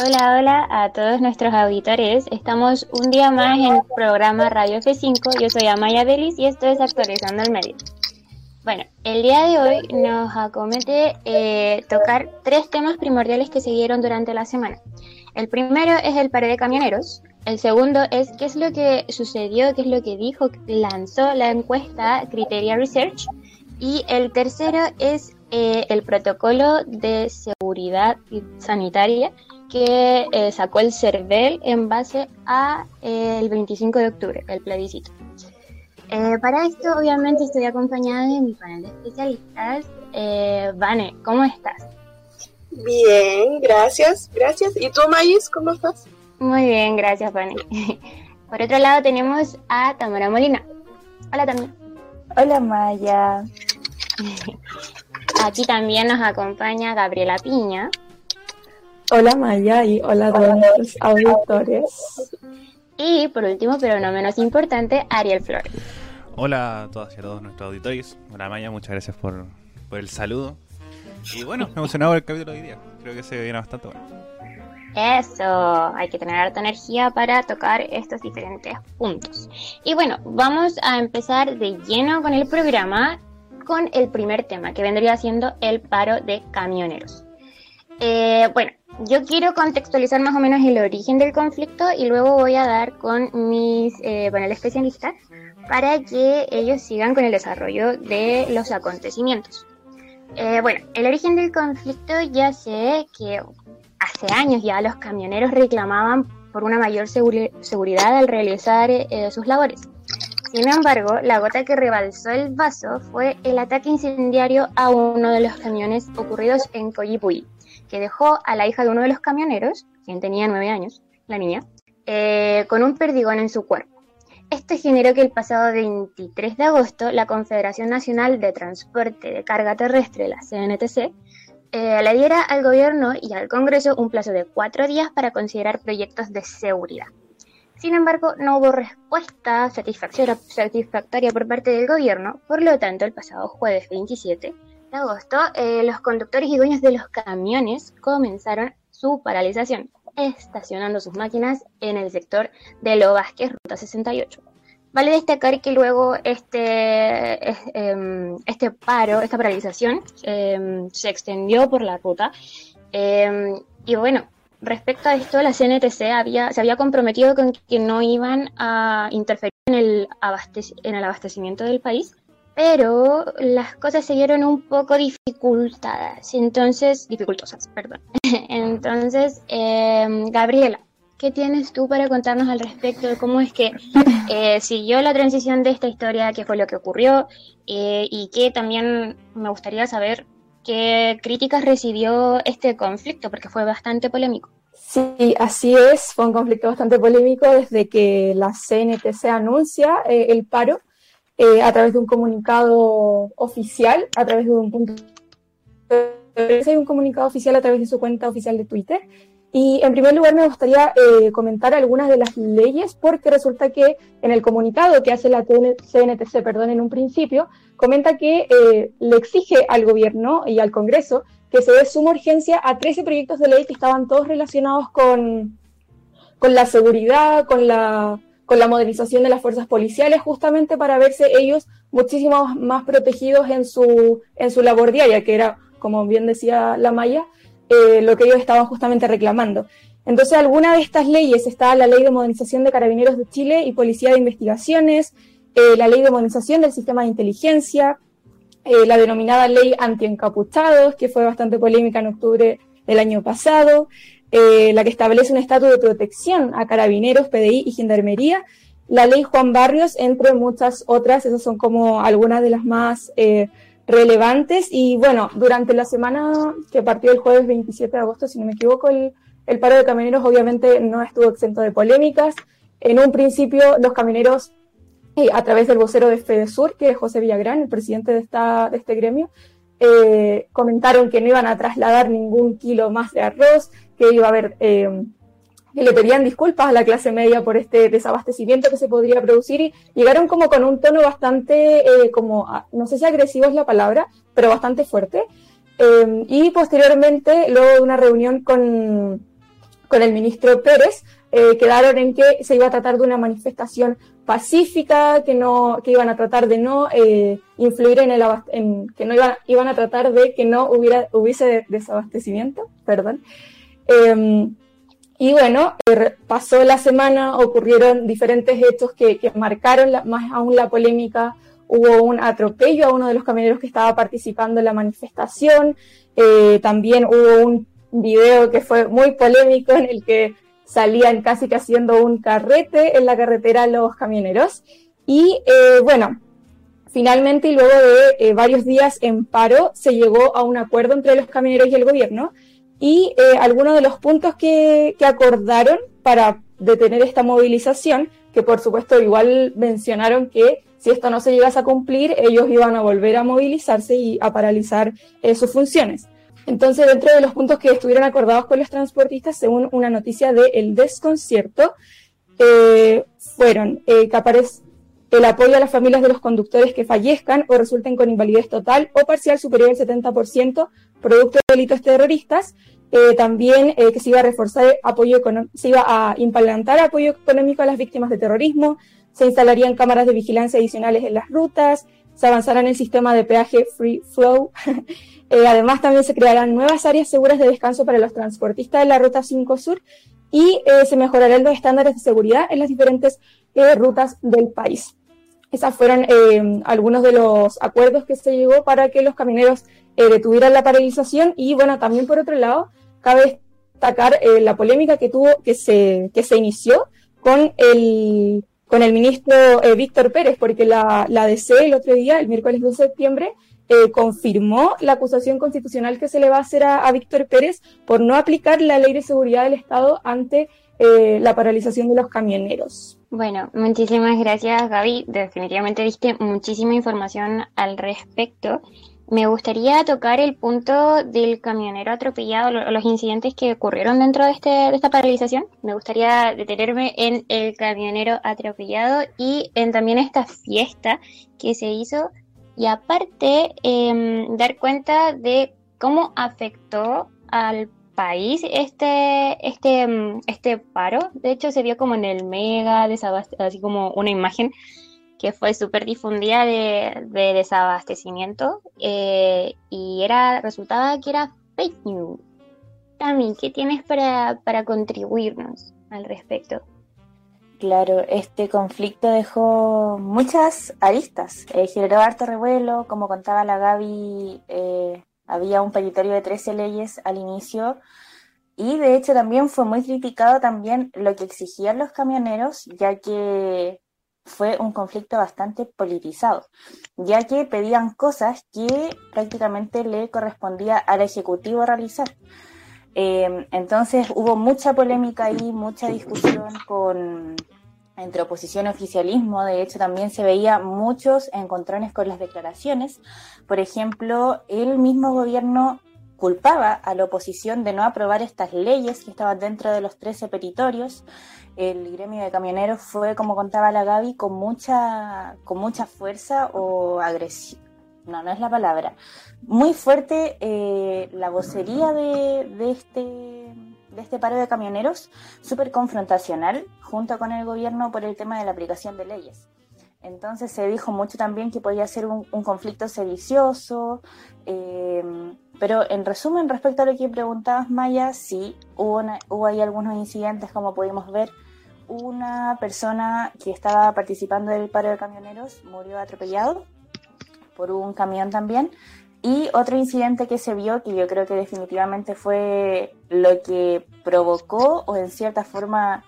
Hola, hola a todos nuestros auditores. Estamos un día más en el programa Radio F5. Yo soy Amaya Delis y esto es Actualizando el Medio. Bueno, el día de hoy nos acomete eh, tocar tres temas primordiales que se dieron durante la semana. El primero es el paro de camioneros. El segundo es qué es lo que sucedió, qué es lo que dijo, lanzó la encuesta Criteria Research. Y el tercero es eh, el protocolo de seguridad sanitaria que eh, sacó el CERVEL en base a eh, el 25 de octubre, el plebiscito. Eh, para esto, obviamente, estoy acompañada de mi panel de especialistas. Vane, ¿cómo estás? Bien, gracias, gracias. ¿Y tú, Mayis, cómo estás? Muy bien, gracias, Vane. Por otro lado, tenemos a Tamara Molina. Hola, Tamara. Hola, Maya. Aquí también nos acompaña Gabriela Piña. Hola Maya y hola a todos nuestros auditores. Y por último, pero no menos importante, Ariel Flores. Hola a todas y a todos nuestros auditores. Hola Maya, muchas gracias por, el saludo. Y bueno, me emocionado el capítulo de hoy día. Creo que se viene bastante bueno. Eso, hay que tener harta energía para tocar estos diferentes puntos. Y bueno, vamos a empezar de lleno con el programa con el primer tema, que vendría siendo el paro de camioneros. Eh, bueno, yo quiero contextualizar más o menos el origen del conflicto y luego voy a dar con mis eh, especialistas para que ellos sigan con el desarrollo de los acontecimientos. Eh, bueno, el origen del conflicto ya sé que hace años ya los camioneros reclamaban por una mayor seguridad al realizar eh, sus labores. Sin embargo, la gota que rebalsó el vaso fue el ataque incendiario a uno de los camiones ocurridos en Coyipulli que dejó a la hija de uno de los camioneros, quien tenía nueve años, la niña, eh, con un perdigón en su cuerpo. Esto generó que el pasado 23 de agosto la Confederación Nacional de Transporte de Carga Terrestre, la CNTC, eh, le diera al gobierno y al Congreso un plazo de cuatro días para considerar proyectos de seguridad. Sin embargo, no hubo respuesta satisfactoria por parte del gobierno, por lo tanto, el pasado jueves 27, de agosto, eh, los conductores y dueños de los camiones comenzaron su paralización, estacionando sus máquinas en el sector de Lo Vázquez, Ruta 68. Vale destacar que luego este, em, este paro, esta paralización, em, se extendió por la ruta. Em, y bueno, respecto a esto, la CNTC había, se había comprometido con que no iban a interferir en el, en el abastecimiento del país pero las cosas se dieron un poco dificultadas, entonces, dificultosas, perdón. entonces, em, Gabriela, ¿qué tienes tú para contarnos al respecto de cómo es que eh, siguió la transición de esta historia, qué fue lo que ocurrió eh, y que también me gustaría saber qué críticas recibió este conflicto, porque fue bastante polémico. Sí, así es, fue un conflicto bastante polémico desde que la CNTC anuncia eh, el paro eh, a través de un comunicado oficial, a través de un punto hay un comunicado oficial a través de su cuenta oficial de Twitter. Y en primer lugar me gustaría eh, comentar algunas de las leyes porque resulta que en el comunicado que hace la CNTC, perdón, en un principio, comenta que eh, le exige al gobierno y al Congreso que se dé suma urgencia a 13 proyectos de ley que estaban todos relacionados con, con la seguridad, con la con la modernización de las fuerzas policiales, justamente para verse ellos muchísimo más protegidos en su, en su labor diaria, que era, como bien decía la Maya, eh, lo que ellos estaban justamente reclamando. Entonces, alguna de estas leyes está la Ley de Modernización de Carabineros de Chile y Policía de Investigaciones, eh, la Ley de Modernización del Sistema de Inteligencia, eh, la denominada Ley Antiencapuchados, que fue bastante polémica en octubre del año pasado, eh, la que establece un estatus de protección a carabineros, PDI y gendarmería, la ley Juan Barrios, entre muchas otras, esas son como algunas de las más eh, relevantes. Y bueno, durante la semana que partió el jueves 27 de agosto, si no me equivoco, el, paro de camioneros obviamente no estuvo exento de polémicas. En un principio, los camioneros, eh, a través del vocero de FEDESUR, que es José Villagrán, el presidente de este gremio, comentaron que no iban a trasladar ningún kilo más de arroz, que iba a haber, eh, que le pedían disculpas a la clase media por este desabastecimiento que se podría producir y llegaron como con un tono bastante, eh, como, no sé si agresivo es la palabra, pero bastante fuerte. Eh, y posteriormente, luego de una reunión con, con el ministro Pérez, eh, quedaron en que se iba a tratar de una manifestación pacífica, que no, que iban a tratar de no eh, influir en el en, que no iban, iban a tratar de que no hubiera, hubiese desabastecimiento, perdón. Em, y bueno, er, pasó la semana, ocurrieron diferentes hechos que, marcaron más aún la polémica. Hubo un atropello a uno de los camioneros que estaba participando en la manifestación. Eh, también hubo un video que fue muy polémico en el que salían casi que haciendo un carrete en la carretera los camioneros. Y eh, bueno, finalmente y luego de eh, varios días en paro se llegó a un acuerdo entre los camioneros y el gobierno y eh, algunos de los puntos que, que, acordaron para detener esta movilización, que por supuesto igual mencionaron que si esto no se llegase a cumplir, ellos iban a volver a movilizarse y a paralizar sus funciones. Entonces, dentro de los puntos que estuvieron acordados con los transportistas, según una noticia de El Desconcierto, eh, fueron eh, que el apoyo a las familias de los conductores que fallezcan o resulten con invalidez total o parcial superior al 70%, producto de delitos terroristas. Eh, también que se iba a reforzar apoyo se iba a implantar apoyo económico a las víctimas de terrorismo, se instalarían cámaras de vigilancia adicionales en las rutas, se avanzará en el sistema de peaje free flow, Eh, además, también se crearán nuevas áreas seguras de descanso para los transportistas de la Ruta 5 Sur y eh, se mejorarán los estándares de seguridad en las diferentes eh, rutas del país. Esos fueron algunos de los acuerdos que se llegó para que los camioneros detuvieran la paralización. Y, bueno, también por otro lado, cabe destacar la polémica que tuvo, que se, que se inició con el, con el ministro Víctor Pérez, porque la, la DC el otro día, el miércoles 2 de septiembre, eh, confirmó la acusación constitucional que se le va a hacer a, Víctor Pérez por no aplicar la ley de seguridad del Estado ante eh, la paralización de los camioneros. Bueno, muchísimas gracias Gaby. Definitivamente diste muchísima información al respecto. Me gustaría tocar el punto del camionero atropellado, los incidentes que ocurrieron dentro de, este, de esta paralización. Me gustaría detenerme en el camionero atropellado y en también esta fiesta que se hizo y aparte em, dar cuenta de cómo afectó al país este, este, em, este paro. De hecho, se vio como en el Mega, así como una imagen que fue súper difundida de, desabastecimiento eh, y era resultaba que era fake news. ¿qué tienes para, para contribuirnos al respecto? Claro, este conflicto dejó muchas aristas, eh, generó harto revuelo, como contaba la Gaby, eh, había un petitorio de 13 leyes al inicio y de hecho también fue muy criticado también lo que exigían los camioneros, ya que fue un conflicto bastante politizado, ya que pedían cosas que prácticamente le correspondía al Ejecutivo realizar. Em, entonces hubo mucha polémica ahí, mucha discusión con, entre oposición y oficialismo. De hecho, también se veía muchos encontrones con las declaraciones. Por ejemplo, el mismo gobierno culpaba a la oposición de no aprobar estas leyes que estaban dentro de los 13 petitorios. El gremio de camioneros fue, como contaba la Gaby, con mucha, con mucha fuerza o agresión. No, no es la palabra muy fuerte eh, la vocería de, de, este, de este paro de camioneros, súper confrontacional junto con el gobierno por el tema de la aplicación de leyes. Entonces se dijo mucho también que podía ser un, conflicto sedicioso, eh, pero en resumen, respecto a lo que preguntabas, Maya, sí, hubo, hubo ahí algunos incidentes, como pudimos ver. Una persona que estaba participando del paro de camioneros murió atropellado por un camión también. Y otro incidente que se vio, que yo creo que definitivamente fue lo que provocó o en cierta forma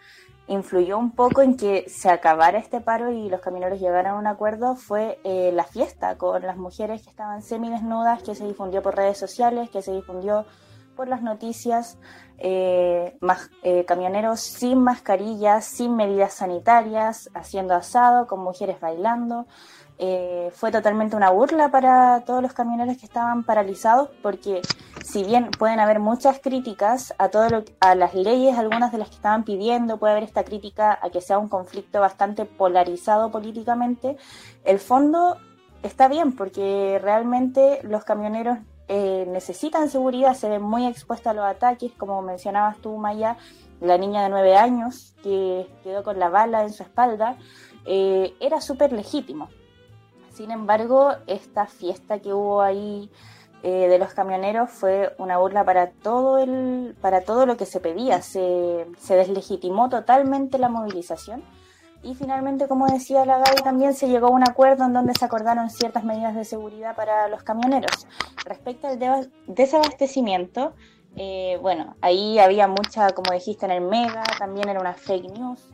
influyó un poco en que se acabara este paro y los camioneros llegaran a un acuerdo, fue eh, la fiesta con las mujeres que estaban semidesnudas, que se difundió por redes sociales, que se difundió por las noticias, eh, eh, camioneros sin mascarillas, sin medidas sanitarias, haciendo asado, con mujeres bailando. Eh, fue totalmente una burla para todos los camioneros que estaban paralizados, porque si bien pueden haber muchas críticas a todo lo, a las leyes, algunas de las que estaban pidiendo, puede haber esta crítica a que sea un conflicto bastante polarizado políticamente, el fondo está bien, porque realmente los camioneros eh, necesitan seguridad, se ven muy expuestos a los ataques, como mencionabas tú, Maya, la niña de nueve años que quedó con la bala en su espalda, eh, era súper legítimo. Sin embargo, esta fiesta que hubo ahí eh, de los camioneros fue una burla para todo el, para todo lo que se pedía. Se, se deslegitimó totalmente la movilización. Y finalmente, como decía la Gaby, también se llegó a un acuerdo en donde se acordaron ciertas medidas de seguridad para los camioneros. Respecto al desabastecimiento, eh, bueno, ahí había mucha, como dijiste en el Mega, también era una fake news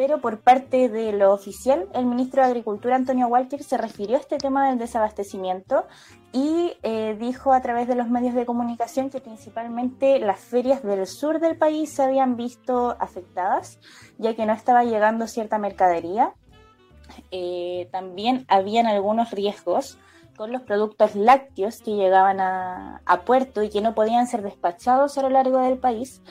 pero por parte de lo oficial, el ministro de Agricultura, Antonio Walker, se refirió a este tema del desabastecimiento y eh, dijo a través de los medios de comunicación que principalmente las ferias del sur del país se habían visto afectadas, ya que no estaba llegando cierta mercadería. Eh, también habían algunos riesgos con los productos lácteos que llegaban a, a puerto y que no podían ser despachados a lo largo del país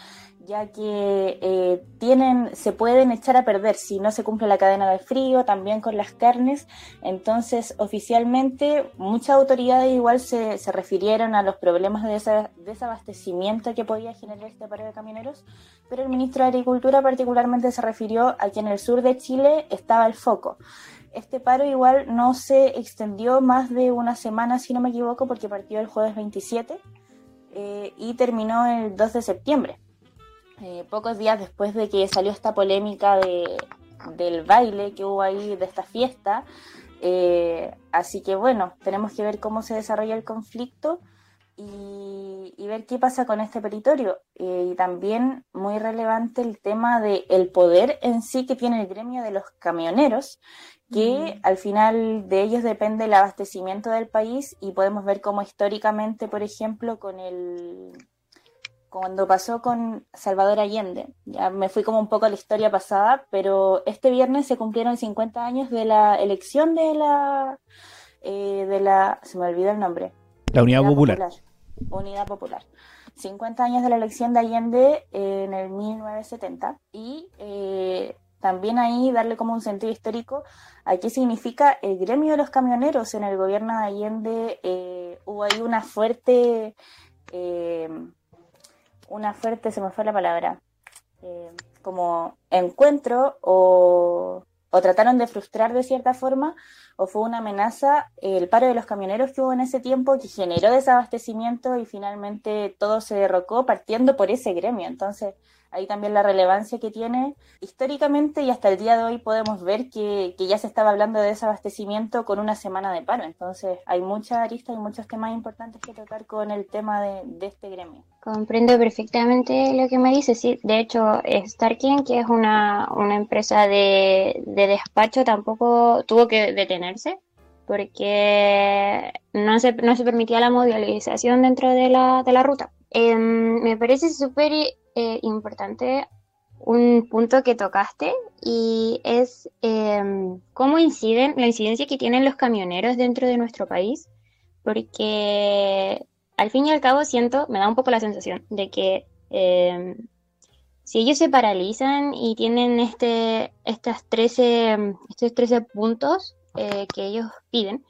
ya que eh, tienen, se pueden echar a perder si no se cumple la cadena de frío, también con las carnes. Entonces, oficialmente, muchas autoridades igual se, se refirieron a los problemas de desabastecimiento que podía generar este paro de camioneros, pero el ministro de Agricultura particularmente se refirió a que en el sur de Chile estaba el foco. Este paro igual no se extendió más de una semana, si no me equivoco, porque partió el jueves 27 eh, y terminó el 2 de septiembre. Eh, pocos días después de que salió esta polémica de, del baile que hubo ahí, de esta fiesta. Eh, así que bueno, tenemos que ver cómo se desarrolla el conflicto y, ver qué pasa con este territorio. Eh, y también muy relevante el tema del el poder en sí que tiene el gremio de los camioneros, que al final de ellos depende el abastecimiento del país y podemos ver cómo históricamente, por ejemplo, con el cuando pasó con Salvador Allende. Ya me fui como un poco a la historia pasada, pero este viernes se cumplieron 50 años de la elección de la... Eh, de la se me olvidó el nombre. La Unidad, Popular. Unidad Popular. 50 años de la elección de Allende en el 1970 y eh, también ahí darle como un sentido histórico a qué significa el gremio de los camioneros en el gobierno de Allende. Eh, hubo ahí una fuerte una fuerte, se me fue la palabra, eh, como encuentro o, o, trataron de frustrar de cierta forma o fue una amenaza el paro de los camioneros que hubo en ese tiempo que generó desabastecimiento y finalmente todo se derrocó partiendo por ese gremio. Entonces, ahí también la relevancia que tiene históricamente y hasta el día de hoy podemos ver que, ya se estaba hablando de desabastecimiento con una semana de paro. Entonces hay muchas aristas y muchos temas importantes que tocar con el tema de, este gremio. Comprendo perfectamente lo que me dices. Sí, de hecho, Starkin, que es una, empresa de, despacho, tampoco tuvo que detenerse porque no se, no se permitía la movilización dentro de la, de la ruta. Em, me parece súper eh, importante un punto que tocaste y es em, cómo inciden, la incidencia que tienen los camioneros dentro de nuestro país, porque al fin y al cabo siento, me da un poco la sensación de que em, si ellos se paralizan y tienen este, estas 13, estos 13 puntos eh, que ellos piden,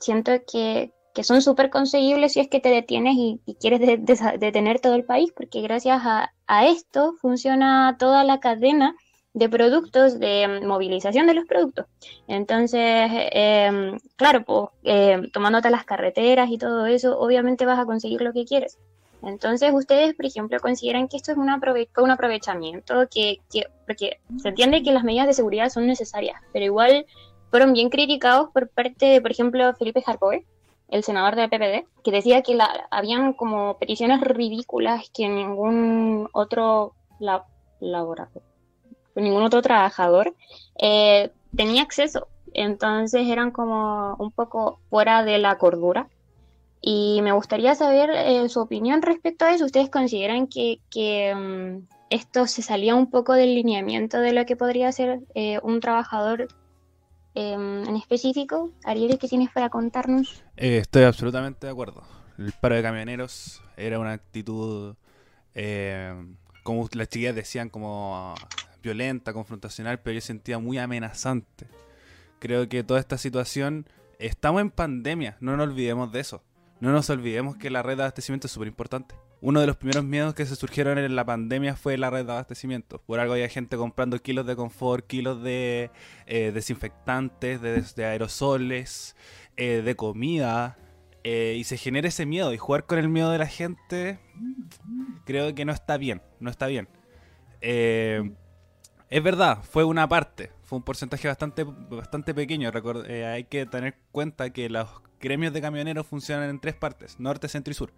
siento que, que son súper conseguibles si es que te detienes y, quieres detener todo el país, porque gracias a, esto funciona toda la cadena de productos, de movilización de los productos. Entonces, em, claro, pues, em, tomándote las carreteras y todo eso, obviamente vas a conseguir lo que quieres. Entonces, ustedes, por ejemplo, consideran que esto es un, aprovechamiento, que, que, porque se entiende que las medidas de seguridad son necesarias, pero igual fueron bien criticados por parte de, por ejemplo, Felipe Harbour, el senador del PPD, que decía que la, habían como peticiones ridículas que ningún otro la, ningún otro trabajador eh, tenía acceso. Entonces eran como un poco fuera de la cordura. Y me gustaría saber eh, su opinión respecto a eso. ¿Ustedes consideran que, que mm, esto se salía un poco del lineamiento de lo que podría ser eh, un trabajador Em, en específico. Ariel, ¿qué tienes para contarnos? Eh, estoy absolutamente de acuerdo. El paro de camioneros era una actitud, eh, como las chiquillas decían, como violenta, confrontacional, pero yo sentía muy amenazante. Creo que toda esta situación, estamos en pandemia, no nos olvidemos de eso. no nos olvidemos que la red de abastecimiento es súper importante. Uno de los primeros miedos que se surgieron en la pandemia fue la red de abastecimiento. Por algo había gente comprando kilos de confort, kilos de eh, desinfectantes, de, aerosoles, eh, de comida. Eh, y se genera ese miedo. Y jugar con el miedo de la gente creo que no está bien. No está bien. es verdad, fue una parte. Fue un porcentaje bastante, bastante pequeño. hay que tener cuenta que los gremios de camioneros funcionan en tres partes. Norte, centro y sur.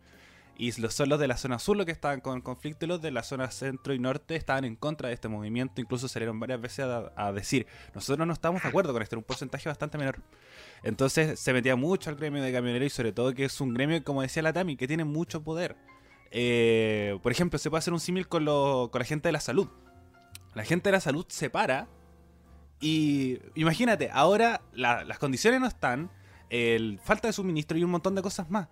Y son los de la zona sur los que estaban con conflicto y los de la zona centro y norte estaban en contra de este movimiento. Incluso salieron varias veces a, decir, nosotros no estamos de acuerdo con esto, era un porcentaje bastante menor. Entonces se metía mucho al gremio de camioneros y sobre todo que es un gremio, como decía la Tami, que tiene mucho poder. Eh, por ejemplo, se puede hacer un símil con, con la gente de la salud. La gente de la salud se para y imagínate, ahora las condiciones no están, el, falta de suministro y un montón de cosas más.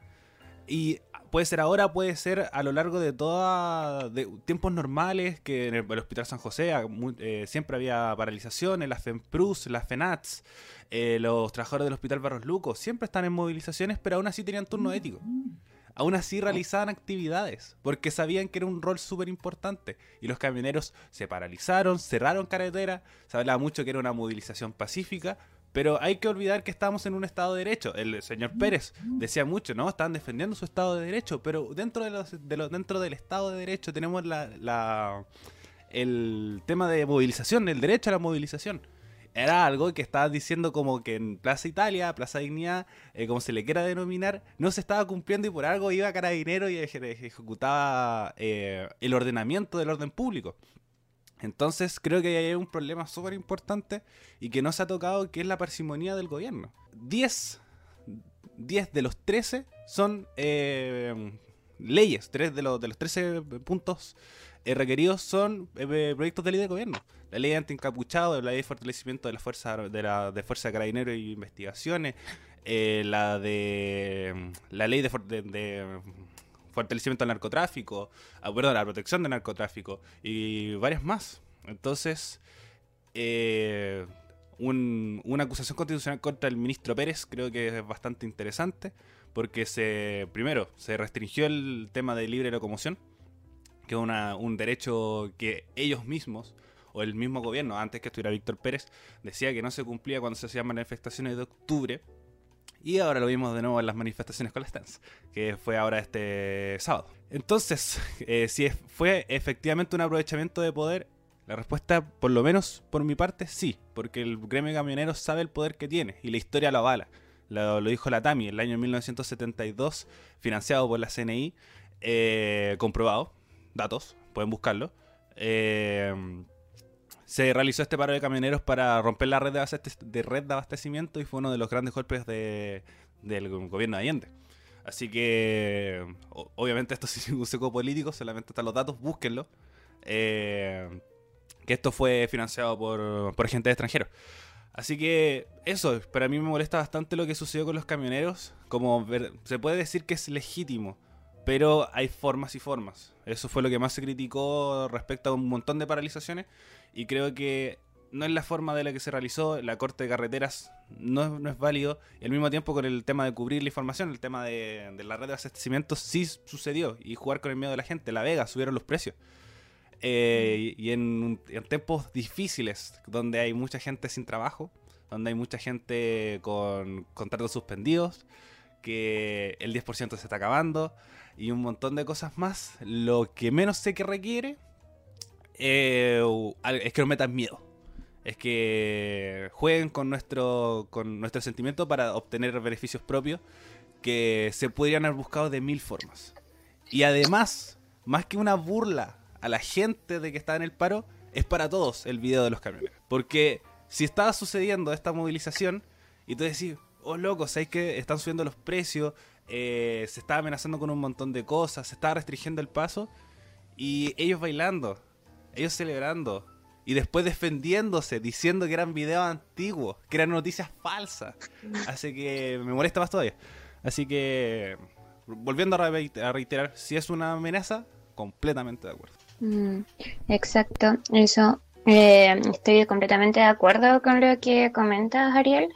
Y puede ser ahora, puede ser a lo largo de todos tiempos normales, que en el, Hospital San José eh, siempre había paralizaciones, las FEMPRUS, las FENATS, eh, los trabajadores del Hospital Barros Luco, siempre están en movilizaciones, pero aún así tenían turno ético. Aún así realizaban actividades, porque sabían que era un rol súper importante. Y los camioneros se paralizaron, cerraron carretera, se hablaba mucho que era una movilización pacífica, pero hay que olvidar que estamos en un Estado de Derecho. El señor Pérez decía mucho, ¿no? Estaban defendiendo su Estado de Derecho, pero dentro, de los, dentro del Estado de Derecho tenemos la, el tema de movilización, el derecho a la movilización. Era algo que estaba diciendo como que en Plaza Italia, Plaza Dignidad, eh, como se le quiera denominar, no se estaba cumpliendo y por algo iba a carabinero y ejecutaba eh, el ordenamiento del orden público. Entonces creo que hay un problema súper importante y que no se ha tocado, que es la parsimonía del gobierno. 10, de los 13 son eh, leyes, 3 de los, de los 13 puntos eh, requeridos son eh, proyectos de ley de gobierno. La ley de antiencapuchado, la ley de fortalecimiento de la fuerza de la de fuerza de carabineros y investigaciones, la de la ley de fortalecimiento al narcotráfico, a, perdón, la protección del narcotráfico y varias más. Entonces, eh, una acusación constitucional contra el ministro Pérez creo que es bastante interesante porque se primero se restringió el tema de libre locomoción, que es un derecho que ellos mismos o el mismo gobierno, antes que estuviera Víctor Pérez, decía que no se cumplía cuando se hacían manifestaciones de octubre y ahora lo vimos de nuevo en las manifestaciones con la Stance, que fue ahora este sábado. Entonces, eh, si fue efectivamente un aprovechamiento de poder, la respuesta, por lo menos por mi parte, sí, porque el gremio de camioneros sabe el poder que tiene y la historia lo avala. Lo, dijo la TAMI, el año 1972, financiado por la CNI, eh, comprobado, datos, pueden buscarlo. Eh, se realizó este paro de camioneros para romper la red de, red de abastecimiento y fue uno de los grandes golpes del gobierno de Allende. Así que, obviamente, esto es un seco político, solamente están los datos, búsquenlo. Eh, que esto fue financiado por, por gente extranjeros. Así que eso, para mí me molesta bastante lo que sucedió con los camioneros. Como se puede decir que es legítimo, pero hay formas y formas. Eso fue lo que más se criticó respecto a un montón de paralizaciones y creo que no es la forma de la que se realizó, la corte de carreteras no, no es válido, y al mismo tiempo con el tema de cubrir la información, el tema de, la red de abastecimiento sí sucedió, y jugar con el miedo de la gente, La Vega subieron los precios. Eh, y en, tiempos difíciles, donde hay mucha gente sin trabajo, donde hay mucha gente con contratos suspendidos, que el 10% se está acabando, y un montón de cosas más, lo que menos sé que requiere eh, es que nos metan miedo. Es que jueguen con nuestro, con nuestro sentimiento para obtener beneficios propios que se podrían haber buscado de mil formas. Y además, más que una burla a la gente de que está en el paro, es para todos el video de los camiones. Porque si estaba sucediendo esta movilización y tú decís, oh loco, ¿sabéis que están subiendo los precios? Eh, se está amenazando con un montón de cosas, se está restringiendo el paso y ellos bailando ellos celebrando y después defendiéndose, diciendo que eran videos antiguos, que eran noticias falsas. Así que me molesta más todavía. Así que, volviendo a reiterar, si es una amenaza, completamente de acuerdo. Mm, exacto, eso. Eh, estoy completamente de acuerdo con lo que comentas, Ariel.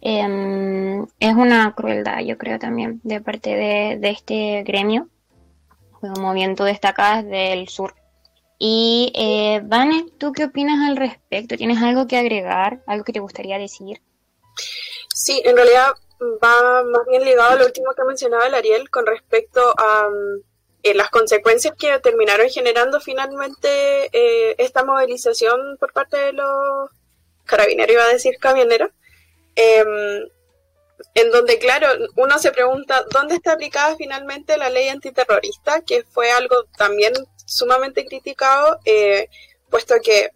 Em, es una crueldad, yo creo también, de parte de, de este gremio, un movimiento destacado del sur. Y, eh, Vane, ¿tú qué opinas al respecto? ¿Tienes algo que agregar? ¿Algo que te gustaría decir? Sí, en realidad va más bien ligado a lo último que mencionaba el Ariel con respecto a mm, eh, las consecuencias que terminaron generando finalmente eh, esta movilización por parte de los carabineros, iba a decir camioneros, em, en donde, claro, uno se pregunta dónde está aplicada finalmente la ley antiterrorista, que fue algo también sumamente criticado, eh, puesto que,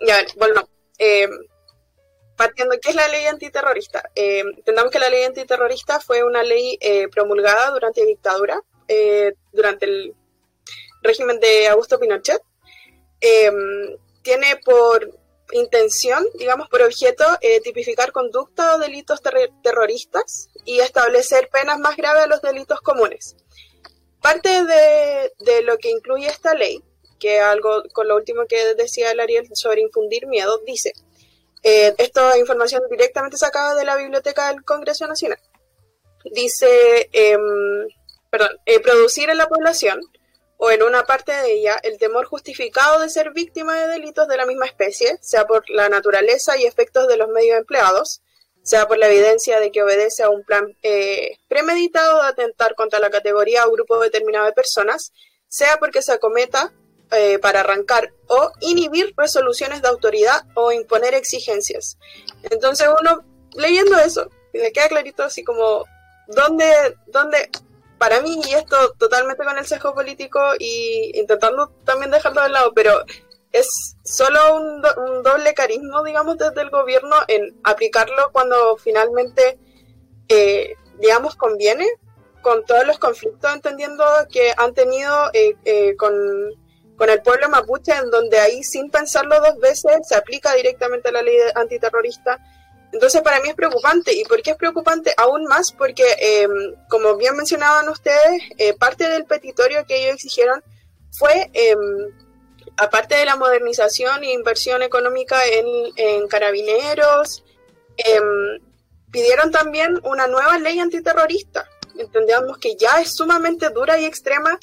ya, bueno, eh, partiendo, ¿qué es la ley antiterrorista? Eh, entendamos que la ley antiterrorista fue una ley eh, promulgada durante la dictadura, eh, durante el régimen de Augusto Pinochet. tiene por intención, digamos, por objeto, tipificar conducta o delitos terroristas y establecer penas más graves a los delitos comunes. Parte de, de lo que incluye esta ley, que algo con lo último que decía el Ariel sobre infundir miedo, dice, eh, esta información directamente sacada de la Biblioteca del Congreso Nacional. Dice, em, perdón, eh, producir en la población o en una parte de ella el temor justificado de ser víctima de delitos de la misma especie, sea por la naturaleza y efectos de los medios empleados, sea por la evidencia de que obedece a un plan eh, premeditado de atentar contra la categoría o grupo determinado de personas, sea porque se acometa eh, para arrancar o inhibir resoluciones de autoridad o imponer exigencias. Entonces uno leyendo eso, le queda clarito así como, ¿dónde, dónde, para mí, y esto totalmente con el sesgo político y intentando también dejarlo de lado, pero es solo un, doble carisma, digamos, desde el gobierno en aplicarlo cuando finalmente, eh, digamos, conviene con todos los conflictos, entendiendo que han tenido eh, con con el pueblo mapuche, en donde ahí sin pensarlo dos veces se aplica directamente la ley antiterrorista. Entonces para mí es preocupante. ¿Y por qué es preocupante? Aún más porque, em, como bien mencionaban ustedes, eh, parte del petitorio que ellos exigieron fue, em, aparte de la modernización e inversión económica en, carabineros, pidieron también una nueva ley antiterrorista. Entendemos que ya es sumamente dura y extrema,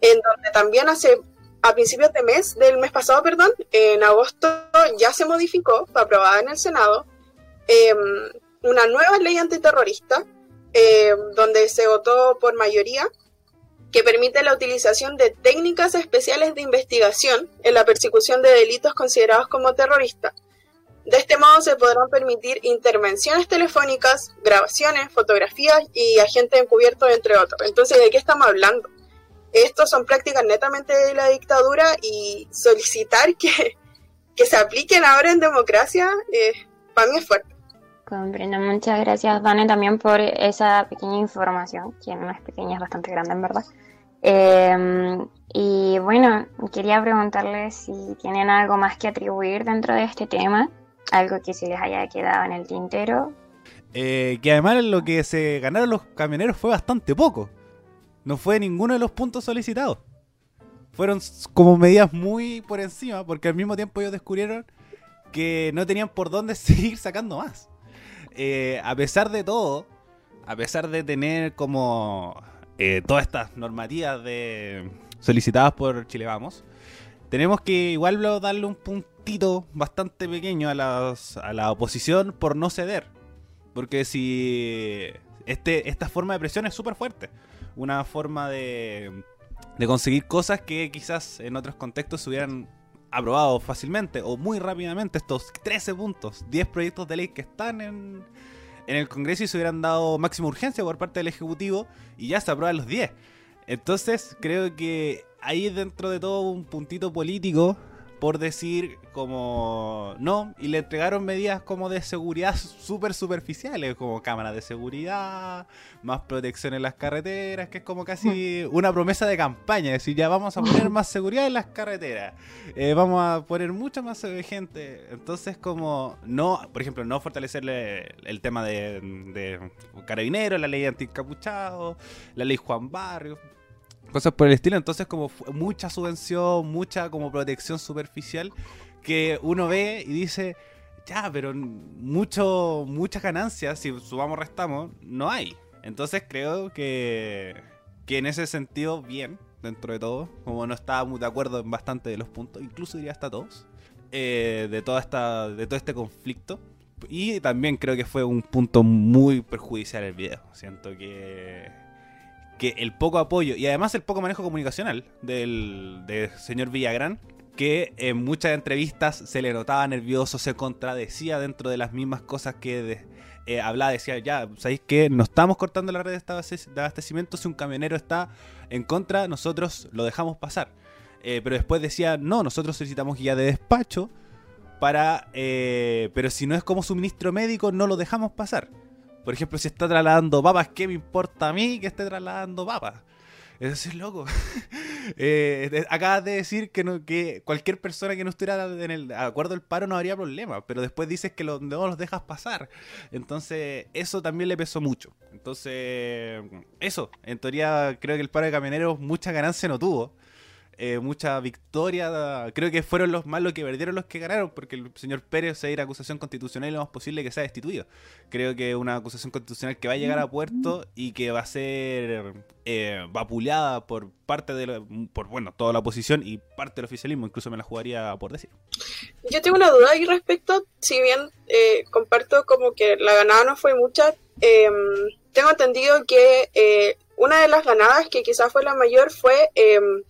en donde también hace a principios de mes, del mes pasado, perdón, en agosto ya se modificó, fue aprobada en el Senado, em, una nueva ley antiterrorista, em, donde se votó por mayoría, que permite la utilización de técnicas especiales de investigación en la persecución de delitos considerados como terroristas. De este modo se podrán permitir intervenciones telefónicas, grabaciones, fotografías y agentes encubiertos, entre otros. Entonces, ¿de qué estamos hablando? Estos son prácticas netamente de la dictadura y solicitar que, se apliquen ahora en democracia, eh, para mí es fuerte. Comprendo, muchas gracias, Vane, también por esa pequeña información, que no es pequeña, es bastante grande en verdad. Em, y bueno, quería preguntarles si tienen algo más que atribuir dentro de este tema, algo que se les haya quedado en el tintero. Eh, que además lo que se ganaron los camioneros fue bastante poco no fue ninguno de los puntos solicitados. Fueron como medidas muy por encima, porque al mismo tiempo ellos descubrieron que no tenían por dónde seguir sacando más. Eh, a pesar de todo, a pesar de tener como eh, todas estas normativas de solicitadas por Chile Vamos, tenemos que igual darle un puntito bastante pequeño a, a la oposición por no ceder. Porque si este, esta forma de presión es súper fuerte una forma de, de conseguir cosas que quizás en otros contextos se hubieran aprobado fácilmente o muy rápidamente estos 13 puntos, 10 proyectos de ley que están en, en el Congreso y se hubieran dado máxima urgencia por parte del Ejecutivo y ya se aprueban los 10. Entonces creo que ahí dentro de todo un puntito político por decir como no, y le entregaron medidas como de seguridad súper superficiales, como cámaras de seguridad, más protección en las carreteras, que es como casi una promesa de campaña, es decir, ya vamos a poner más seguridad en las carreteras, eh, vamos a poner mucha más gente, entonces como no, por ejemplo, no fortalecerle el tema de, de carabineros, la ley anticapuchado, la ley Juan Barrio, cosas por el estilo. Entonces, como mucha subvención, mucha como protección superficial que uno ve y dice, ya, pero mucho, muchas ganancias, si subamos restamos, no hay. Entonces creo que, que en ese sentido, bien, dentro de todo, como no estábamos de acuerdo en bastante de los puntos, incluso diría hasta todos, eh, de, toda esta, de todo este conflicto. Y también creo que fue un punto muy perjudicial el video. Siento que, que el poco apoyo y además el poco manejo comunicacional del, señor Villagrán que en muchas entrevistas se le notaba nervioso, se contradecía dentro de las mismas cosas que eh, hablaba, decía, ya, ¿sabéis que no estamos cortando la red de abastecimiento? Si un camionero está en contra, nosotros lo dejamos pasar. Eh, pero después decía, no, nosotros necesitamos guía de despacho para... Eh, pero si no es como suministro médico, no lo dejamos pasar. Por ejemplo, si está trasladando papas, ¿qué me importa a mí que esté trasladando papas? Eso es loco. eh, acabas de decir que, no, que cualquier persona que no estuviera en el acuerdo del paro no habría problema, pero después dices que no los dejas pasar. Entonces, eso también le pesó mucho. Entonces, eso, en teoría creo que el paro de camioneros mucha ganancia no tuvo. Eh, mucha victoria. Creo que fueron los más los que perdieron los que ganaron, porque el señor Pérez se a acusación constitucional y lo más posible que sea destituido. Creo que una acusación constitucional que va a llegar a puerto y que va a ser eh, vapuleada por parte de por bueno toda la oposición y parte del oficialismo, incluso me la jugaría por decir. Yo tengo una duda ahí respecto, si bien eh, comparto como que la ganada no fue mucha, em, tengo entendido que eh, una de las ganadas que quizás fue la mayor fue em,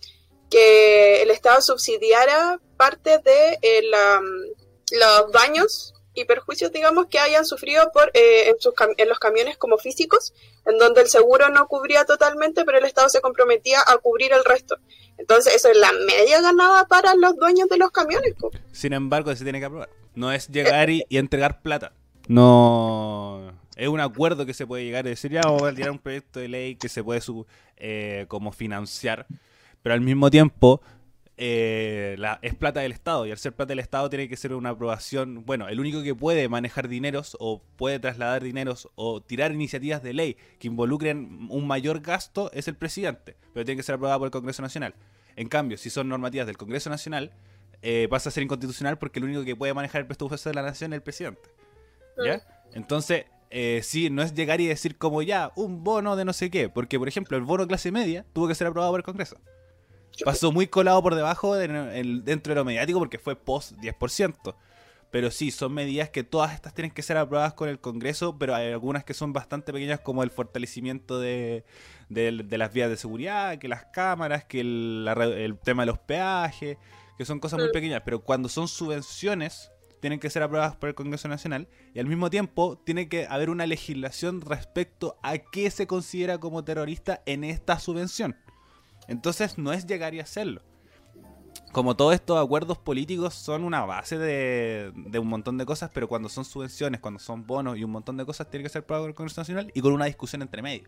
que el Estado subsidiara parte de eh, los daños y perjuicios, digamos, que hayan sufrido por eh, en, sus en, los camiones como físicos, en donde el seguro no cubría totalmente, pero el Estado se comprometía a cubrir el resto. Entonces, eso es la media ganada para los dueños de los camiones. Sin embargo, se tiene que aprobar. No es llegar y, entregar plata. No es un acuerdo que se puede llegar y decir, ya vamos a tirar un proyecto de ley que se puede eh, como financiar pero al mismo tiempo eh, la, es plata del Estado y al ser plata del Estado tiene que ser una aprobación. Bueno, el único que puede manejar dineros o puede trasladar dineros o tirar iniciativas de ley que involucren un mayor gasto es el presidente, pero tiene que ser aprobada por el Congreso Nacional. En cambio, si son normativas del Congreso Nacional, eh, pasa a ser inconstitucional porque el único que puede manejar el presupuesto de la nación es el presidente. ¿Ya? Entonces, eh, sí, no es llegar y decir como ya, un bono de no sé qué, porque por ejemplo el bono clase media tuvo que ser aprobado por el Congreso. Pasó muy colado por debajo dentro de lo mediático porque fue post 10%. Pero sí, son medidas que todas estas tienen que ser aprobadas con el Congreso, pero hay algunas que son bastante pequeñas como el fortalecimiento de, las vías de seguridad, que las cámaras, que el, tema de los peajes, que son cosas muy mm. pequeñas. Pero cuando son subvenciones, tienen que ser aprobadas por el Congreso Nacional y al mismo tiempo tiene que haber una legislación respecto a qué se considera como terrorista en esta subvención. Entonces no es llegar y hacerlo. Como todos estos acuerdos políticos son una base de, un montón de cosas, pero cuando son subvenciones, cuando son bonos y un montón de cosas, tiene que ser por el Congreso Nacional y con una discusión entre medio.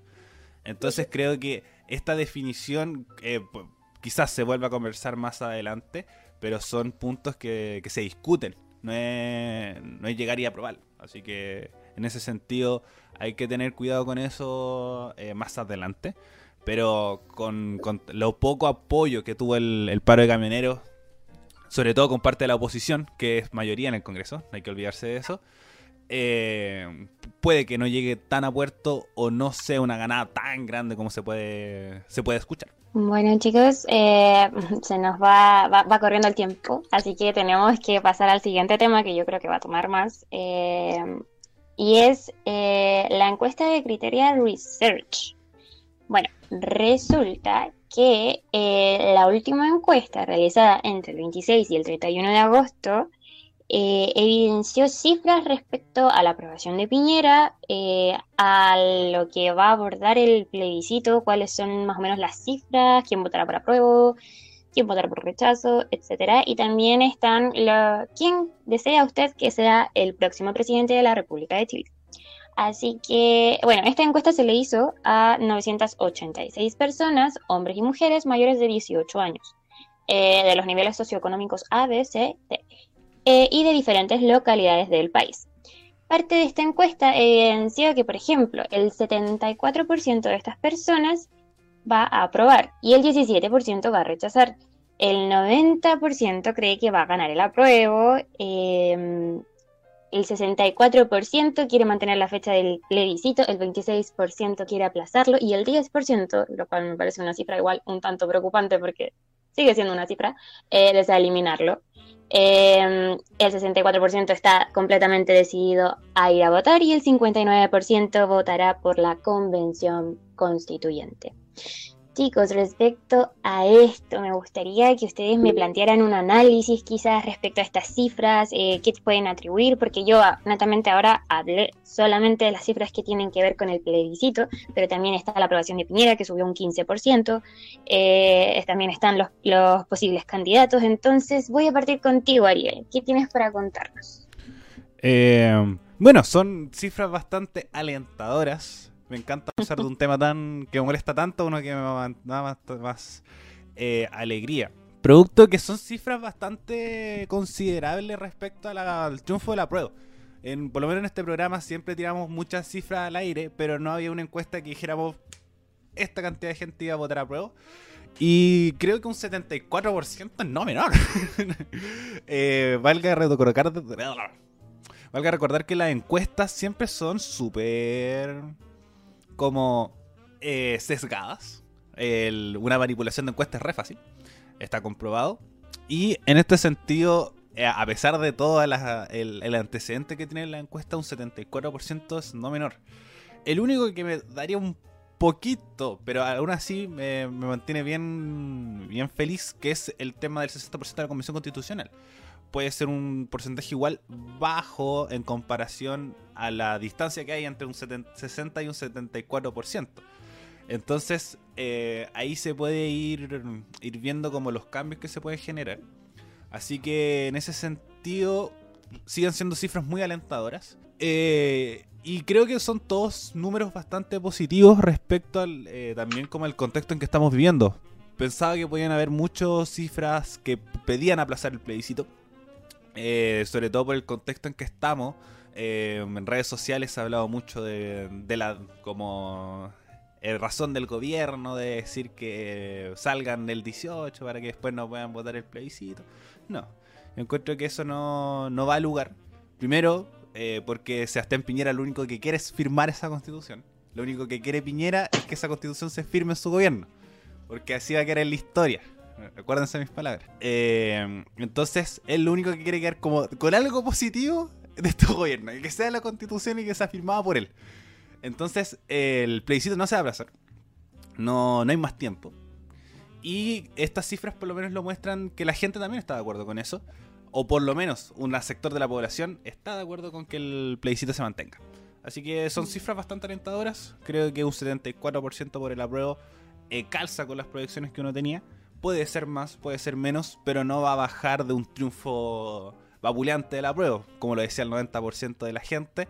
Entonces creo que esta definición eh, quizás se vuelva a conversar más adelante, pero son puntos que, se discuten. No es, no es llegar y aprobar. Así que en ese sentido hay que tener cuidado con eso eh, más adelante. Pero con, lo poco apoyo que tuvo el, paro de camioneros, sobre todo con parte de la oposición, que es mayoría en el Congreso, no hay que olvidarse de eso, eh, puede que no llegue tan a puerto o no sea una ganada tan grande como se puede, se puede escuchar. Bueno chicos, eh, se nos va, va, corriendo el tiempo, así que tenemos que pasar al siguiente tema que yo creo que va a tomar más. Eh, y es la encuesta de Criteria Research. Bueno, resulta que eh, la última encuesta realizada entre el 26 y el 31 de agosto eh, evidenció cifras respecto a la aprobación de Piñera, eh, a lo que va a abordar el plebiscito, cuáles son más o menos las cifras, quién votará por apruebo, quién votará por rechazo, etcétera. Y también están lo, quién desea usted que sea el próximo presidente de la República de Chile. Así que, bueno, esta encuesta se le hizo a 986 personas, hombres y mujeres mayores de 18 años, eh, de los niveles socioeconómicos A, B, C, D, eh, y de diferentes localidades del país. Parte de esta encuesta evidenció que, por ejemplo, el 74% de estas personas va a aprobar y el 17% va a rechazar. El 90% cree que va a ganar el apruebo. Eh, el 64% quiere mantener la fecha del plebiscito, el 26% quiere aplazarlo y el 10%, lo cual me parece una cifra igual un tanto preocupante porque sigue siendo una cifra, eh, desea eliminarlo. Eh, el 64% está completamente decidido a ir a votar y el 59% votará por la convención constituyente. Chicos, respecto a esto, me gustaría que ustedes me plantearan un análisis quizás respecto a estas cifras, eh, qué pueden atribuir, porque yo ah, netamente ahora hablé solamente de las cifras que tienen que ver con el plebiscito, pero también está la aprobación de Piñera, que subió un 15%, eh, también están los, los posibles candidatos, entonces voy a partir contigo, Ariel, ¿qué tienes para contarnos? Eh, bueno, son cifras bastante alentadoras me encanta usar de un tema tan que me molesta tanto uno que me da más, más eh, alegría. Producto que son cifras bastante considerables respecto al triunfo de la prueba. Por lo menos en este programa siempre tiramos muchas cifras al aire, pero no había una encuesta que dijéramos esta cantidad de gente iba a votar a prueba. Y creo que un 74% no menor. eh, valga recordar, valga recordar que las encuestas siempre son súper como eh, sesgadas. una manipulación de encuestas es re fácil. Está comprobado. Y en este sentido, eh, a pesar de todo el, antecedente que tiene la encuesta, un 74% es no menor. El único que me daría un poquito, pero aún así me, mantiene bien, bien feliz, que es el tema del 60% de la Convención Constitucional puede ser un porcentaje igual bajo en comparación a la distancia que hay entre un 60 y un 74%. Entonces eh, ahí se puede ir, ir viendo como los cambios que se pueden generar. Así que en ese sentido siguen siendo cifras muy alentadoras. Eh, y creo que son todos números bastante positivos respecto al eh, también como el contexto en que estamos viviendo. Pensaba que podían haber muchas cifras que pedían aplazar el plebiscito eh, sobre todo por el contexto en que estamos. Eh, en redes sociales se ha hablado mucho de, la como eh, razón del gobierno de decir que salgan el 18 para que después no puedan votar el plebiscito. No, encuentro que eso no, no va a lugar. Primero, porque Sebastián Piñera lo único que quiere es firmar esa constitución. Lo único que quiere Piñera es que esa constitución se firme en su gobierno. Porque así va a querer la historia. Recuérdense mis palabras. Eh, entonces, él lo único que quiere quedar como con algo positivo de este gobierno, que sea la constitución y que sea firmada por él. Entonces, el plebiscito no se va a aplazar. No, no hay más tiempo. Y estas cifras por lo menos lo muestran que la gente también está de acuerdo con eso. O por lo menos un sector de la población está de acuerdo con que el plebiscito se mantenga. Así que son cifras bastante alentadoras. Creo que un 74% por el apruebo eh, calza con las proyecciones que uno tenía. Puede ser más, puede ser menos, pero no va a bajar de un triunfo babuleante de la prueba, como lo decía el 90% de la gente.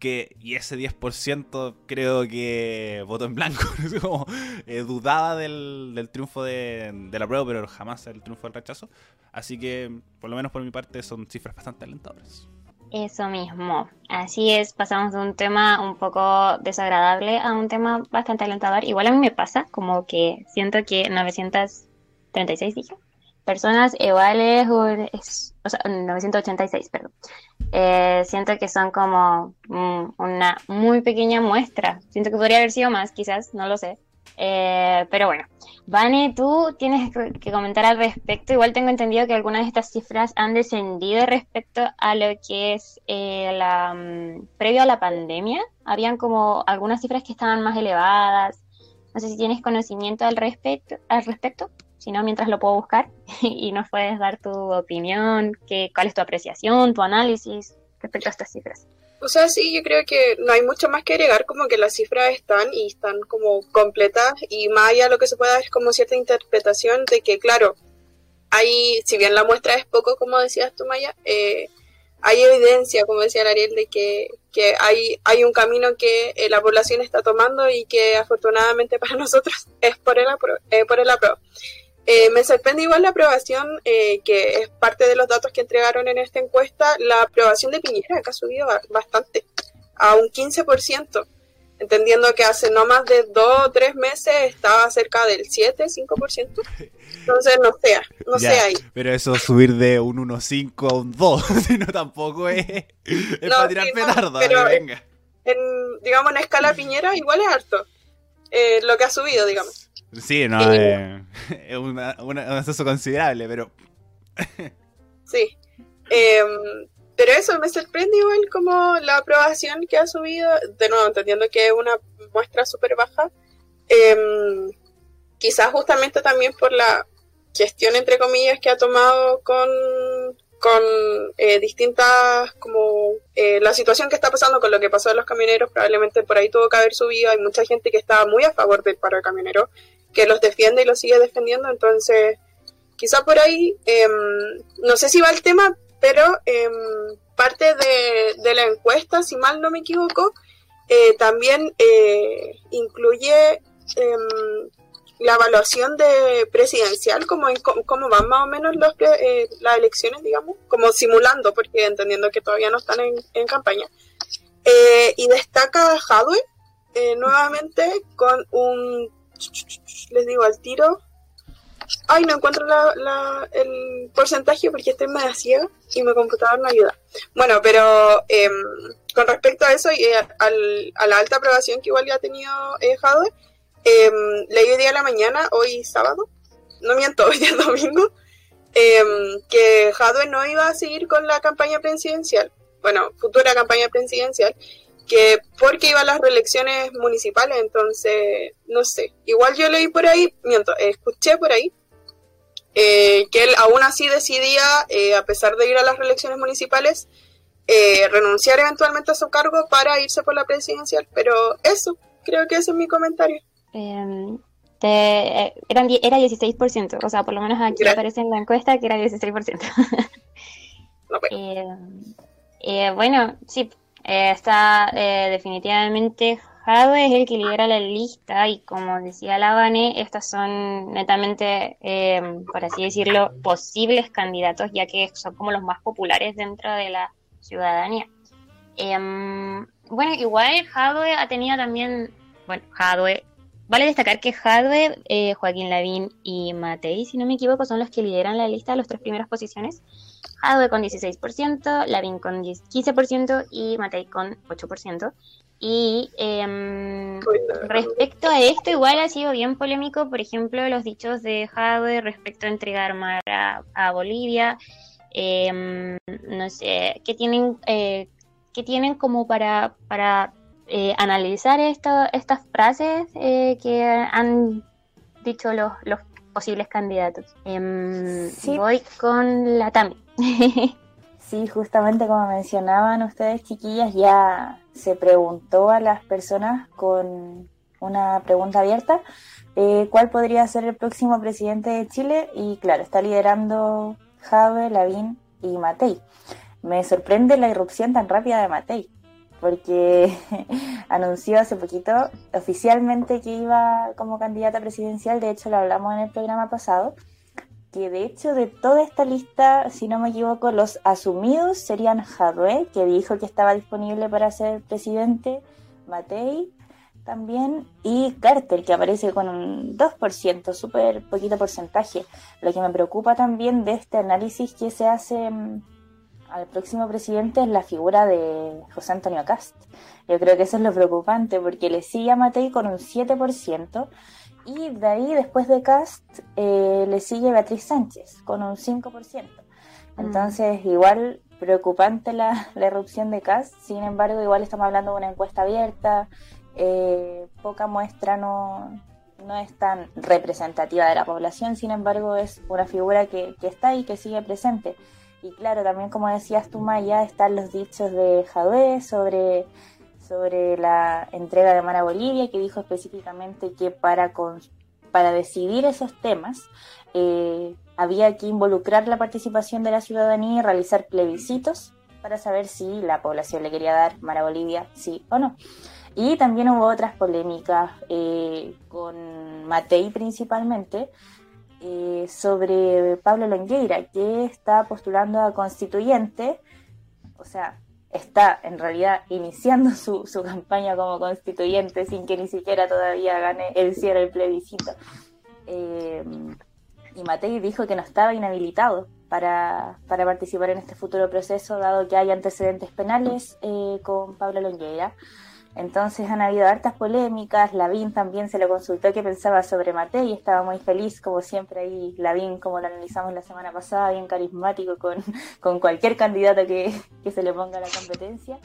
Que, y ese 10% creo que votó en blanco, como, eh, dudaba del, triunfo de, la prueba, pero jamás el triunfo del rechazo. Así que, por lo menos por mi parte, son cifras bastante alentadoras. Eso mismo, así es, pasamos de un tema un poco desagradable a un tema bastante alentador. Igual a mí me pasa, como que siento que 900 36 dije, personas iguales, o sea, 986, perdón. Eh, siento que son como mm, una muy pequeña muestra. Siento que podría haber sido más, quizás, no lo sé. Eh, pero bueno, Vane, tú tienes que comentar al respecto. Igual tengo entendido que algunas de estas cifras han descendido respecto a lo que es eh, la mm, previo a la pandemia. Habían como algunas cifras que estaban más elevadas. No sé si tienes conocimiento al respecto. Al respecto si no, mientras lo puedo buscar y nos puedes dar tu opinión, qué, cuál es tu apreciación, tu análisis respecto a estas cifras. O sea, sí, yo creo que no hay mucho más que agregar, como que las cifras están y están como completas y más allá lo que se puede dar es como cierta interpretación de que, claro, hay, si bien la muestra es poco, como decías tú, Maya, eh, hay evidencia, como decía Ariel, de que, que hay, hay un camino que eh, la población está tomando y que afortunadamente para nosotros es por el, eh, por el apruebo. Eh, me sorprende igual la aprobación, eh, que es parte de los datos que entregaron en esta encuesta, la aprobación de Piñera, que ha subido bastante, a un 15%. entendiendo que hace no más de dos o tres meses estaba cerca del 7, 5%. Entonces, no sé, no sé ahí. Pero eso subir de un 1,5 a un 2, sino tampoco es, es para tirar petardo, pero venga. En, digamos, en escala piñera igual es harto. Eh, lo que ha subido, digamos. Sí, no, eh, es una, un ascenso considerable, pero... sí. Eh, pero eso me sorprende igual como la aprobación que ha subido, de nuevo entendiendo que es una muestra súper baja, em, quizás justamente también por la gestión entre comillas que ha tomado con, con eh, distintas como eh, la situación que está pasando con lo que pasó en los camioneros. Probablemente por ahí tuvo que haber subido. Hay mucha gente que estaba muy a favor del paro camionero que los defiende y los sigue defendiendo entonces quizá por ahí em, no sé si va el tema pero eh, parte de, la encuesta, si mal no me equivoco, eh, también eh, incluye em, la evaluación de presidencial, como en cómo van más o menos los, eh, las elecciones, digamos, como simulando, porque entendiendo que todavía no están en, en campaña. y destaca Hadwe nuevamente con un, les digo al tiro, Ay, no encuentro la, el porcentaje porque estoy medio ciega y mi computador no ayuda. Bueno, pero em, con respecto a eso y al, a la alta aprobación que igual ya ha tenido eh, eh, leí hoy día a la mañana, hoy sábado, no miento, hoy día domingo, em, que Jadwe no iba a seguir con la campaña presidencial, bueno, futura campaña presidencial, que porque iba a las reelecciones municipales, entonces, no sé, igual yo leí por ahí, miento, escuché por ahí, eh, que él aún así decidía, eh, a pesar de ir a las reelecciones municipales, eh, renunciar eventualmente a su cargo para irse por la presidencial, pero eso, creo que ese es mi comentario. Em, eran, era 16%, o sea, por lo menos aquí aparece en la encuesta que era 16%. bueno, sí, eh, está eh, definitivamente Jadwe es el que lidera la lista y como decía Lavane, estas son netamente, eh, por así decirlo, posibles candidatos ya que son como los más populares dentro de la ciudadanía. Em, bueno, igual Jadwe ha tenido también, bueno, Jadwe, vale destacar que Jadwe, Joaquín Lavín y Matei, si no me equivoco, son los que lideran la lista, las tres primeras posiciones. Jadwe con 16%, Lavín con 15% y Matei con 8%. Y em, respecto a esto, igual ha sido bien polémico, por ejemplo, los dichos de Jadwe respecto a entregar mar a, Bolivia. Em, no sé, ¿qué tienen, eh, ¿qué tienen como para, para eh, analizar estas frases eh, que han dicho los, los posibles candidatos? Em, voy con la Tami. sí, justamente como mencionaban ustedes, chiquillas, ya se preguntó a las personas con una pregunta abierta eh, cuál podría ser el próximo presidente de Chile y claro, está liderando Jave, Lavín y Matei. Me sorprende la irrupción tan rápida de Matei, porque anunció hace poquito oficialmente que iba como candidata presidencial, de hecho lo hablamos en el programa pasado, que de hecho de toda esta lista, si no me equivoco, los asumidos serían Jadwe, que dijo que estaba disponible para ser presidente, Matei también, y Carter, que aparece con un 2%, súper poquito porcentaje. Lo que me preocupa también de este análisis que se hace mm, al próximo presidente es la figura de José Antonio Cast. Yo creo que eso es lo preocupante, porque le sigue a Matei con un 7%, y de ahí, después de Cast, eh, le sigue Beatriz Sánchez con un 5%. Mm. Entonces, igual preocupante la, la, erupción de Cast. Sin embargo, igual estamos hablando de una encuesta abierta. Eh, poca muestra no, no es tan representativa de la población. Sin embargo, es una figura que, que está ahí, que sigue presente. Y claro, también como decías tú, Maya, están los dichos de Jadwe sobre sobre la entrega de Mar a Bolivia, que dijo específicamente que para, para decidir esos temas eh, había que involucrar la participación de la ciudadanía y realizar plebiscitos para saber si la población le quería dar Mar a Bolivia, sí o no. Y también hubo otras polémicas eh, con Matei principalmente eh, sobre Pablo Longueira, que está postulando a constituyente, o sea, está en realidad iniciando su, su campaña como constituyente sin que ni siquiera todavía gane el cierre del plebiscito. Eh, y Matei dijo que no estaba inhabilitado para, para, participar en este futuro proceso, dado que hay antecedentes penales eh, con Pablo Longueira. Entonces han habido hartas polémicas, Lavín también se le consultó qué pensaba sobre Matei, estaba muy feliz, como siempre ahí Lavín, como lo analizamos la semana pasada, bien carismático con, con cualquier candidato que, que se le ponga a la competencia.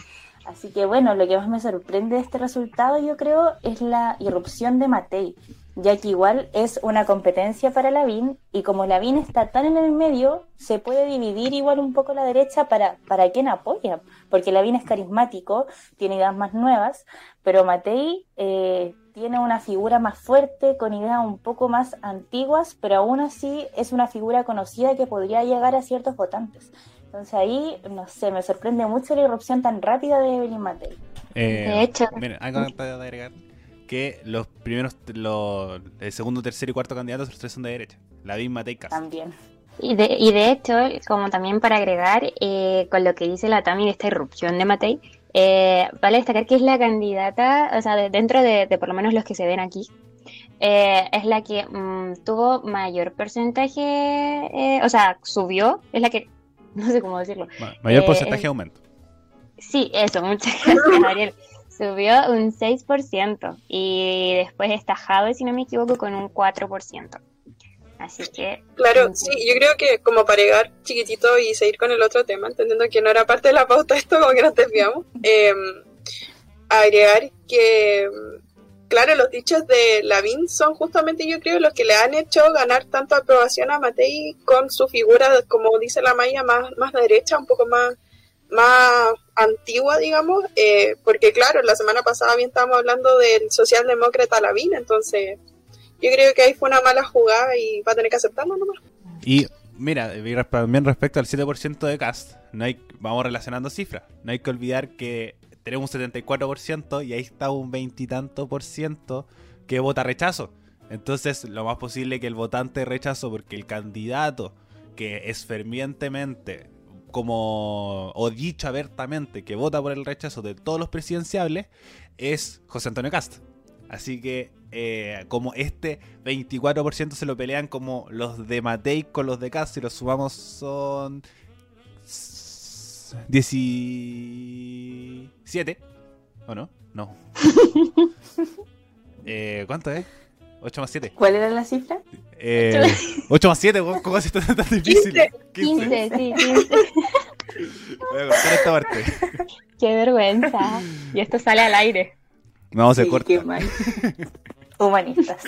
Así que bueno, lo que más me sorprende de este resultado yo creo es la irrupción de Matei, ya que igual es una competencia para Lavín y como Lavín está tan en el medio, se puede dividir igual un poco la derecha para, para quien apoya, porque Lavín es carismático, tiene ideas más nuevas, pero Matei eh, tiene una figura más fuerte, con ideas un poco más antiguas, pero aún así es una figura conocida que podría llegar a ciertos votantes. Entonces ahí, no sé, me sorprende mucho la irrupción tan rápida de Evelyn Matei. Eh, de hecho, miren, algo de agregar que los primeros, los, el segundo, tercer y cuarto candidatos, los tres son de derecha. La misma Tecas. También. Y de, y de hecho, como también para agregar, eh, con lo que dice la Tami de esta irrupción de Matei, eh, vale destacar que es la candidata, o sea, de, dentro de, de, por lo menos los que se ven aquí, eh, es la que mmm, tuvo mayor porcentaje, eh, o sea, subió, es la que, no sé cómo decirlo. Ma mayor porcentaje de aumento. Sí, eso, muchas gracias, Ariel subió un 6% y después está Jave, si no me equivoco, con un 4%. Así que... Claro, sí, yo creo que como para llegar chiquitito y seguir con el otro tema, entendiendo que no era parte de la pauta esto, como que nos desviamos, eh, agregar que, claro, los dichos de Lavín son justamente, yo creo, los que le han hecho ganar tanto aprobación a Matei con su figura, como dice la Maya, más, más derecha, un poco más más antigua, digamos, eh, porque claro, la semana pasada bien estábamos hablando del socialdemócrata Lavín, entonces yo creo que ahí fue una mala jugada y va a tener que aceptarlo nomás. Y mira, también respecto al 7% de cast, no hay, vamos relacionando cifras, no hay que olvidar que tenemos un 74% y ahí está un veintitanto por ciento que vota rechazo. Entonces, lo más posible que el votante rechazo, porque el candidato que es fervientemente como o dicho abiertamente que vota por el rechazo de todos los presidenciables es José Antonio Cast. Así que eh, como este 24% se lo pelean como los de Matei con los de Cast, si los sumamos son 17. ¿O no? No. eh, ¿Cuánto es? 8 más 7. ¿Cuál era la cifra? Eh, 8 más 7, ¿cómo hace esto tan difícil? 15, 15 sí, 15. Voy a cortar esta parte. Qué vergüenza. Y esto sale al aire. No, se Sí, corta. qué mal. Humanistas.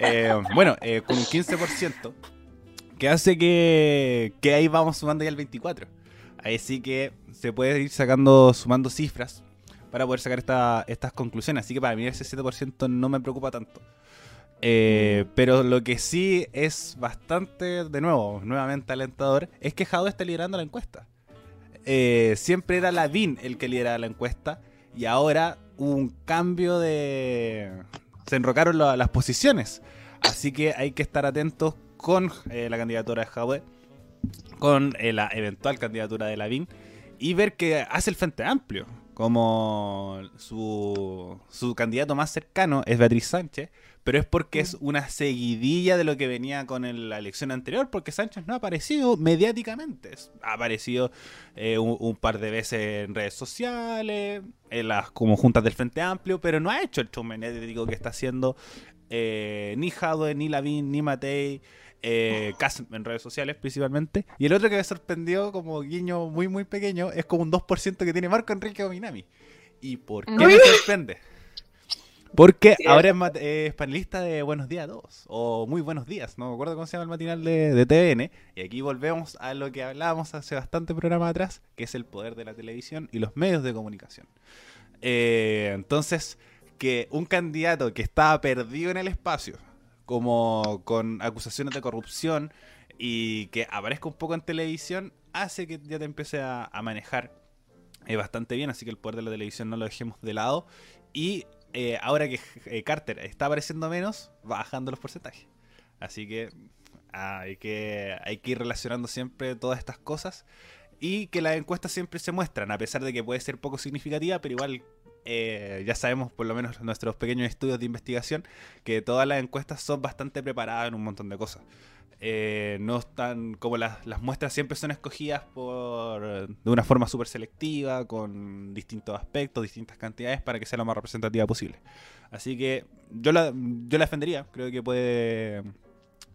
Eh, bueno, eh, con un 15%, que hace que, que ahí vamos sumando ya el 24%. Ahí sí que se puede ir sacando, sumando cifras para poder sacar esta, estas conclusiones. Así que para mí ese 7% no me preocupa tanto. Eh, pero lo que sí es bastante, de nuevo, nuevamente alentador, es que Jado está liderando la encuesta. Eh, siempre era Lavín el que lideraba la encuesta y ahora hubo un cambio de... Se enrocaron la- las posiciones. Así que hay que estar atentos con eh, la candidatura de Jadwe, con eh, la eventual candidatura de Lavín y ver que hace el Frente Amplio. Como su, su candidato más cercano es Beatriz Sánchez, pero es porque es una seguidilla de lo que venía con el- la elección anterior, porque Sánchez no ha aparecido mediáticamente. Ha aparecido eh, un, un par de veces en redes sociales, en las como juntas del Frente Amplio, pero no ha hecho el show mediático que está haciendo eh, ni Jadwe, ni Lavín, ni Matei, eh, Kass en redes sociales principalmente. Y el otro que me sorprendió como guiño muy muy pequeño es como un 2% que tiene Marco Enrique Ominami. ¿Y por qué me sorprende? Porque Sí. ahora es, mat- es panelista de Buenos Días 2, o Muy Buenos Días, no me acuerdo cómo se llama el matinal de, de TVN. Y aquí volvemos a lo que hablábamos hace bastante programa atrás, que es el poder de la televisión y los medios de comunicación. Eh, entonces, que un candidato que estaba perdido en el espacio, como con acusaciones de corrupción, y que aparezca un poco en televisión, hace que ya te empiece a, a manejar eh, bastante bien, así que el poder de la televisión no lo dejemos de lado. Y eh, ahora que eh, Carter está apareciendo menos, bajando los porcentajes. Así que hay que hay que ir relacionando siempre todas estas cosas. y que las encuestas siempre se muestran, a pesar de que puede ser poco significativa, pero igual eh, ya sabemos, por lo menos nuestros pequeños estudios de investigación, que todas las encuestas son bastante preparadas en un montón de cosas. Eh, no están como las, las, muestras siempre son escogidas por de una forma súper selectiva, con distintos aspectos, distintas cantidades para que sea lo más representativa posible. Así que yo la, yo la defendería, creo que puede,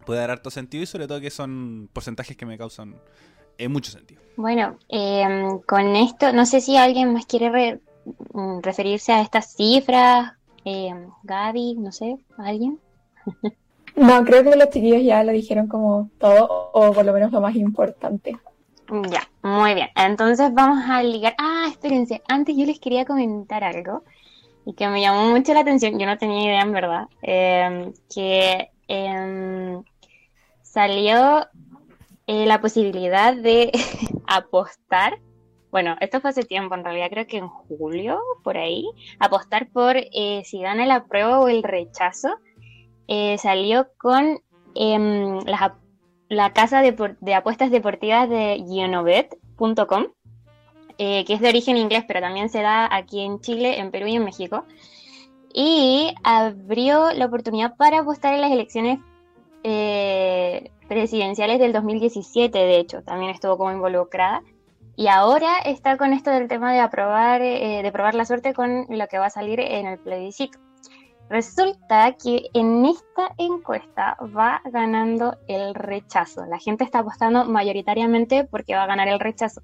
puede dar harto sentido y sobre todo que son porcentajes que me causan en mucho sentido. Bueno, eh, con esto, no sé si alguien más quiere re mm, referirse a estas cifras, eh, Gaby, no sé, ¿alguien? No, creo que los chiquillos ya lo dijeron como todo, o por lo menos lo más importante. Ya, muy bien. Entonces vamos a ligar. Ah, espérense, antes yo les quería comentar algo y que me llamó mucho la atención. Yo no tenía idea, en verdad, eh, que eh, salió la posibilidad de apostar. Bueno, esto fue hace tiempo, en realidad creo que en julio, por ahí, apostar por eh, si gana la prueba o el rechazo eh, salió con eh, la, casa de, apuestas deportivas de Gionobet.com, eh, que es de origen inglés, pero también se da aquí en Chile, en Perú y en México. Y abrió la oportunidad para apostar en las elecciones eh, presidenciales del 2017, de hecho, también estuvo como involucrada. Y ahora está con esto del tema de aprobar, de probar la suerte con lo que va a salir en el plebiscito. Resulta que en esta encuesta va ganando el rechazo. La gente está apostando mayoritariamente porque va a ganar el rechazo.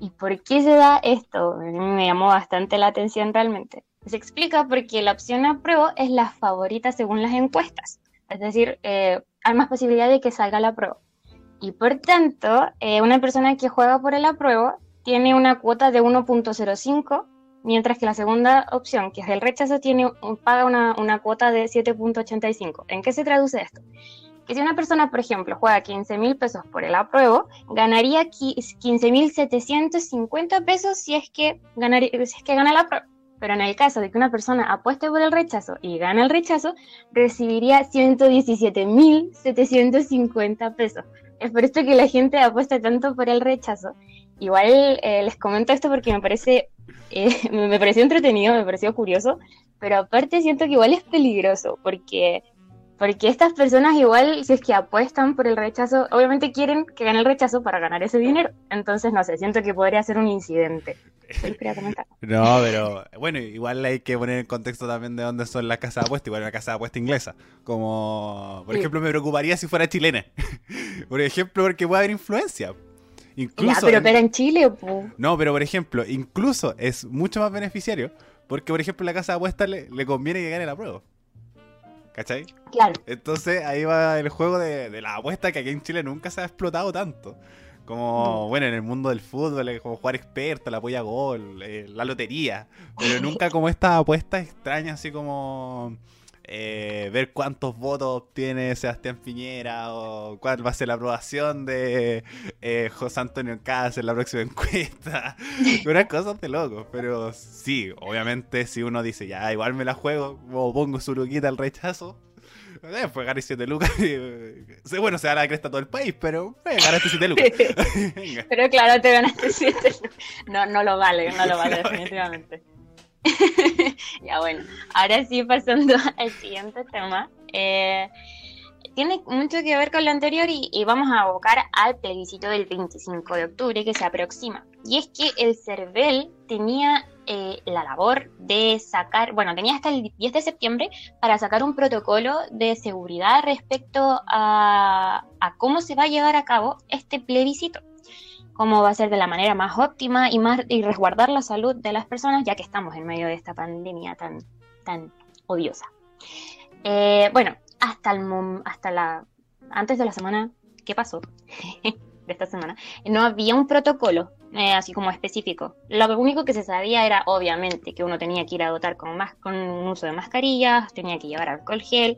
¿Y por qué se da esto? Me llamó bastante la atención realmente. Se explica porque la opción apruebo es la favorita según las encuestas. Es decir, eh, hay más posibilidad de que salga la prueba. Y por tanto, eh, una persona que juega por el apruebo tiene una cuota de 1.05 mientras que la segunda opción, que es el rechazo, tiene, paga una, una cuota de 7.85. ¿En qué se traduce esto? Que si una persona, por ejemplo, juega 15 mil pesos por el apruebo, ganaría 15.750 pesos si es, que ganaría, si es que gana la prueba. Pero en el caso de que una persona apueste por el rechazo y gane el rechazo, recibiría 117.750 pesos. Es por esto que la gente apuesta tanto por el rechazo. Igual eh, les comento esto porque me parece eh, me pareció entretenido, me pareció curioso, pero aparte siento que igual es peligroso, porque, porque estas personas igual, si es que apuestan por el rechazo, obviamente quieren que gane el rechazo para ganar ese dinero. Entonces, no sé, siento que podría ser un incidente. No, pero bueno, igual hay que poner en contexto también de dónde son las casas de apuesta, igual una casa de apuesta inglesa. Como, por ejemplo, me preocuparía si fuera chilena. por ejemplo, porque puede haber influencia. Incluso, ya, pero, pero en Chile, po. No, pero por ejemplo, incluso es mucho más beneficiario porque, por ejemplo, la casa de apuestas le, le conviene que gane la prueba. ¿Cachai? Claro. Entonces ahí va el juego de, de, la apuesta que aquí en Chile nunca se ha explotado tanto. Como, no. bueno, en el mundo del fútbol, como jugar experto, la apoya gol, eh, la lotería. Pero nunca como estas apuestas extrañas, así como eh, ver cuántos votos obtiene Sebastián Piñera o cuál va a ser la aprobación de eh, José Antonio Cáceres en la próxima encuesta. Unas cosas de locos, pero sí, obviamente si uno dice, ya, igual me la juego, o pongo su luquita al rechazo. Eh, pues ganar 7 lucas. bueno, se da la cresta a todo el país, pero eh, ganaste 7 lucas. pero claro, te ganaste 7 No, no lo vale, no lo vale, definitivamente. ya bueno, ahora sí pasando al siguiente tema. Eh, tiene mucho que ver con lo anterior y, vamos a abocar al plebiscito del 25 de octubre que se aproxima. Y es que el CERVEL tenía eh, la labor de sacar, bueno, tenía hasta el 10 de septiembre para sacar un protocolo de seguridad respecto a cómo se va a llevar a cabo este plebiscito cómo va a ser de la manera más óptima y, más, y resguardar la salud de las personas, ya que estamos en medio de esta pandemia tan, tan odiosa. Eh, bueno, hasta, el, hasta la, antes de la semana, ¿qué pasó? de esta semana, no había un protocolo eh, así como específico. Lo único que se sabía era, obviamente, que uno tenía que ir a dotar con, más, con un uso de mascarillas, tenía que llevar alcohol gel,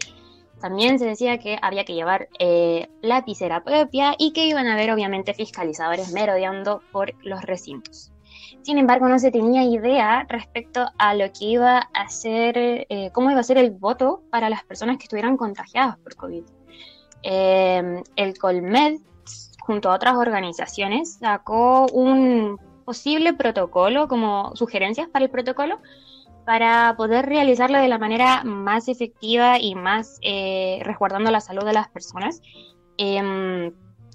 también se decía que había que llevar eh, lapicera propia y que iban a haber obviamente fiscalizadores merodeando por los recintos. Sin embargo, no se tenía idea respecto a lo que iba a ser, eh, cómo iba a ser el voto para las personas que estuvieran contagiadas por COVID. Eh, el Colmed, junto a otras organizaciones, sacó un posible protocolo, como sugerencias para el protocolo, para poder realizarlo de la manera más efectiva y más eh, resguardando la salud de las personas. Em,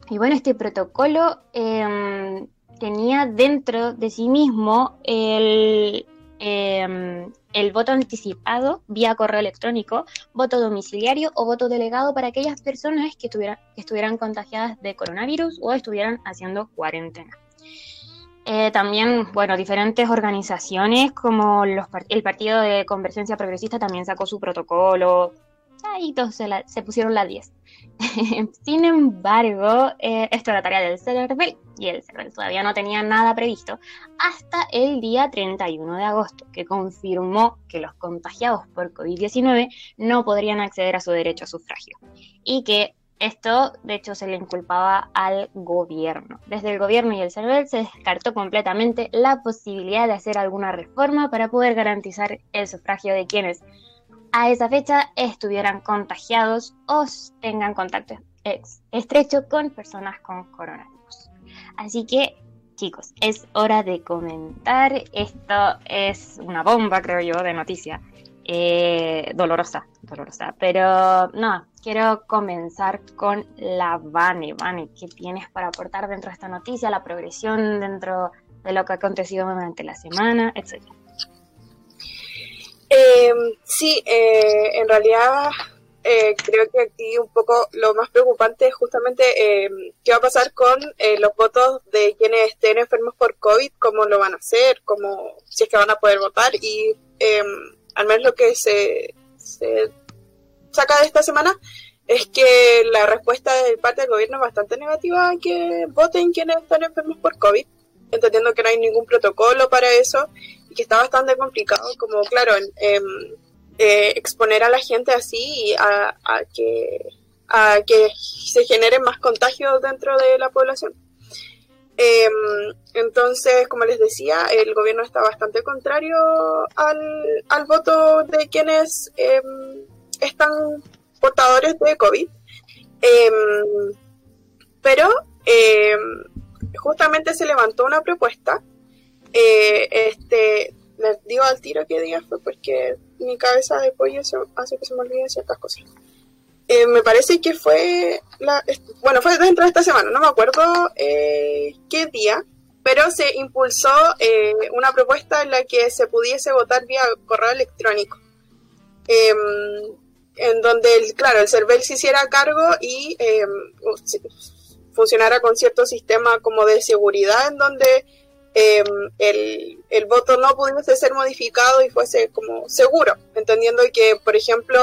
y bueno, este protocolo em, tenía dentro de sí mismo el, em, el voto anticipado vía correo electrónico, voto domiciliario o voto delegado para aquellas personas que, que estuvieran contagiadas de coronavirus o estuvieran haciendo cuarentena. Eh, también, bueno, diferentes organizaciones como el Partido de Convergencia Progresista también sacó su protocolo. Ahí todos se, pusieron la 10. Sin embargo, eh, esto era tarea del CERVEL y el CERVEL todavía no tenía nada previsto hasta el día 31 de agosto, que confirmó que los contagiados por COVID-19 no podrían acceder a su derecho a sufragio y que esto, de hecho, se le inculpaba al gobierno. Desde el gobierno y el CERVEL se descartó completamente la posibilidad de hacer alguna reforma para poder garantizar el sufragio de quienes a esa fecha estuvieran contagiados o tengan contacto estrecho con personas con coronavirus. Así que, chicos, es hora de comentar. Esto es una bomba, creo yo, de noticia. Eh, dolorosa, dolorosa. Pero no, quiero comenzar con la Vane. Vane, ¿qué tienes para aportar dentro de esta noticia? La progresión dentro de lo que ha acontecido durante la semana, etcétera. Eh, sí, eh, en realidad eh, creo que aquí un poco lo más preocupante es justamente eh, qué va a pasar con los votos de quienes estén enfermos por COVID, cómo lo van a hacer, cómo, si es que van a poder votar y al menos lo que se, saca de esta semana es que la respuesta de parte del gobierno es bastante negativa a que voten quienes están enfermos por COVID, entendiendo que no hay ningún protocolo para eso y que está bastante complicado, como claro, eh, exponer a la gente así a, a, que, a que se generen más contagios dentro de la población. Eh, entonces, como les decía, el gobierno está bastante contrario al, al voto de quienes eh, están portadores de COVID. Eh, pero justamente se levantó una propuesta. este, les digo al tiro qué día fue porque mi cabeza de pollo hace que se me olviden ciertas cosas. Eh, me parece que fue, la, bueno, fue dentro de esta semana, no me acuerdo eh, qué día, pero se impulsó eh, una propuesta en la que se pudiese votar vía correo electrónico. Em, en donde, el, claro, el CERVEL se hiciera cargo y em, funcionara con cierto sistema como de seguridad en donde em, el, el voto no pudiese ser modificado y fuese como seguro, entendiendo que, por ejemplo,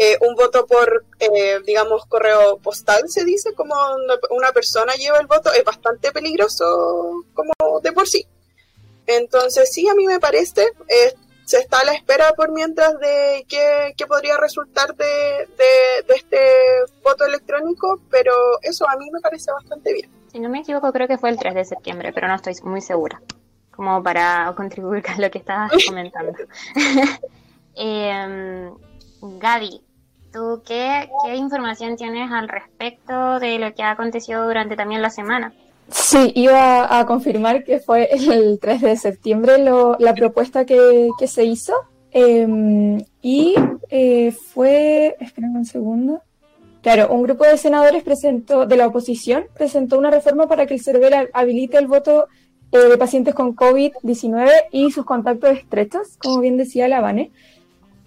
eh, un voto por, eh, digamos, correo postal, se dice, como una, persona lleva el voto, es bastante peligroso como de por sí. Entonces, sí, a mí me parece, eh, se está a la espera por mientras de qué, podría resultar de, de, este voto electrónico, pero eso a mí me parece bastante bien. Si no me equivoco, creo que fue el 3 de septiembre, pero no estoy muy segura, como para contribuir con lo que estabas comentando. eh, Gaby, ¿Tú qué, información tienes al respecto de lo que ha acontecido durante también la semana? Sí, iba a confirmar que fue el 3 de septiembre la propuesta que, se hizo. Em, y eh, fue, esperen un segundo. Claro, un grupo de senadores presentó, de la oposición presentó una reforma para que el CERVEL habilite el voto eh, de pacientes con COVID-19 y sus contactos estrechos, como bien decía la Vane.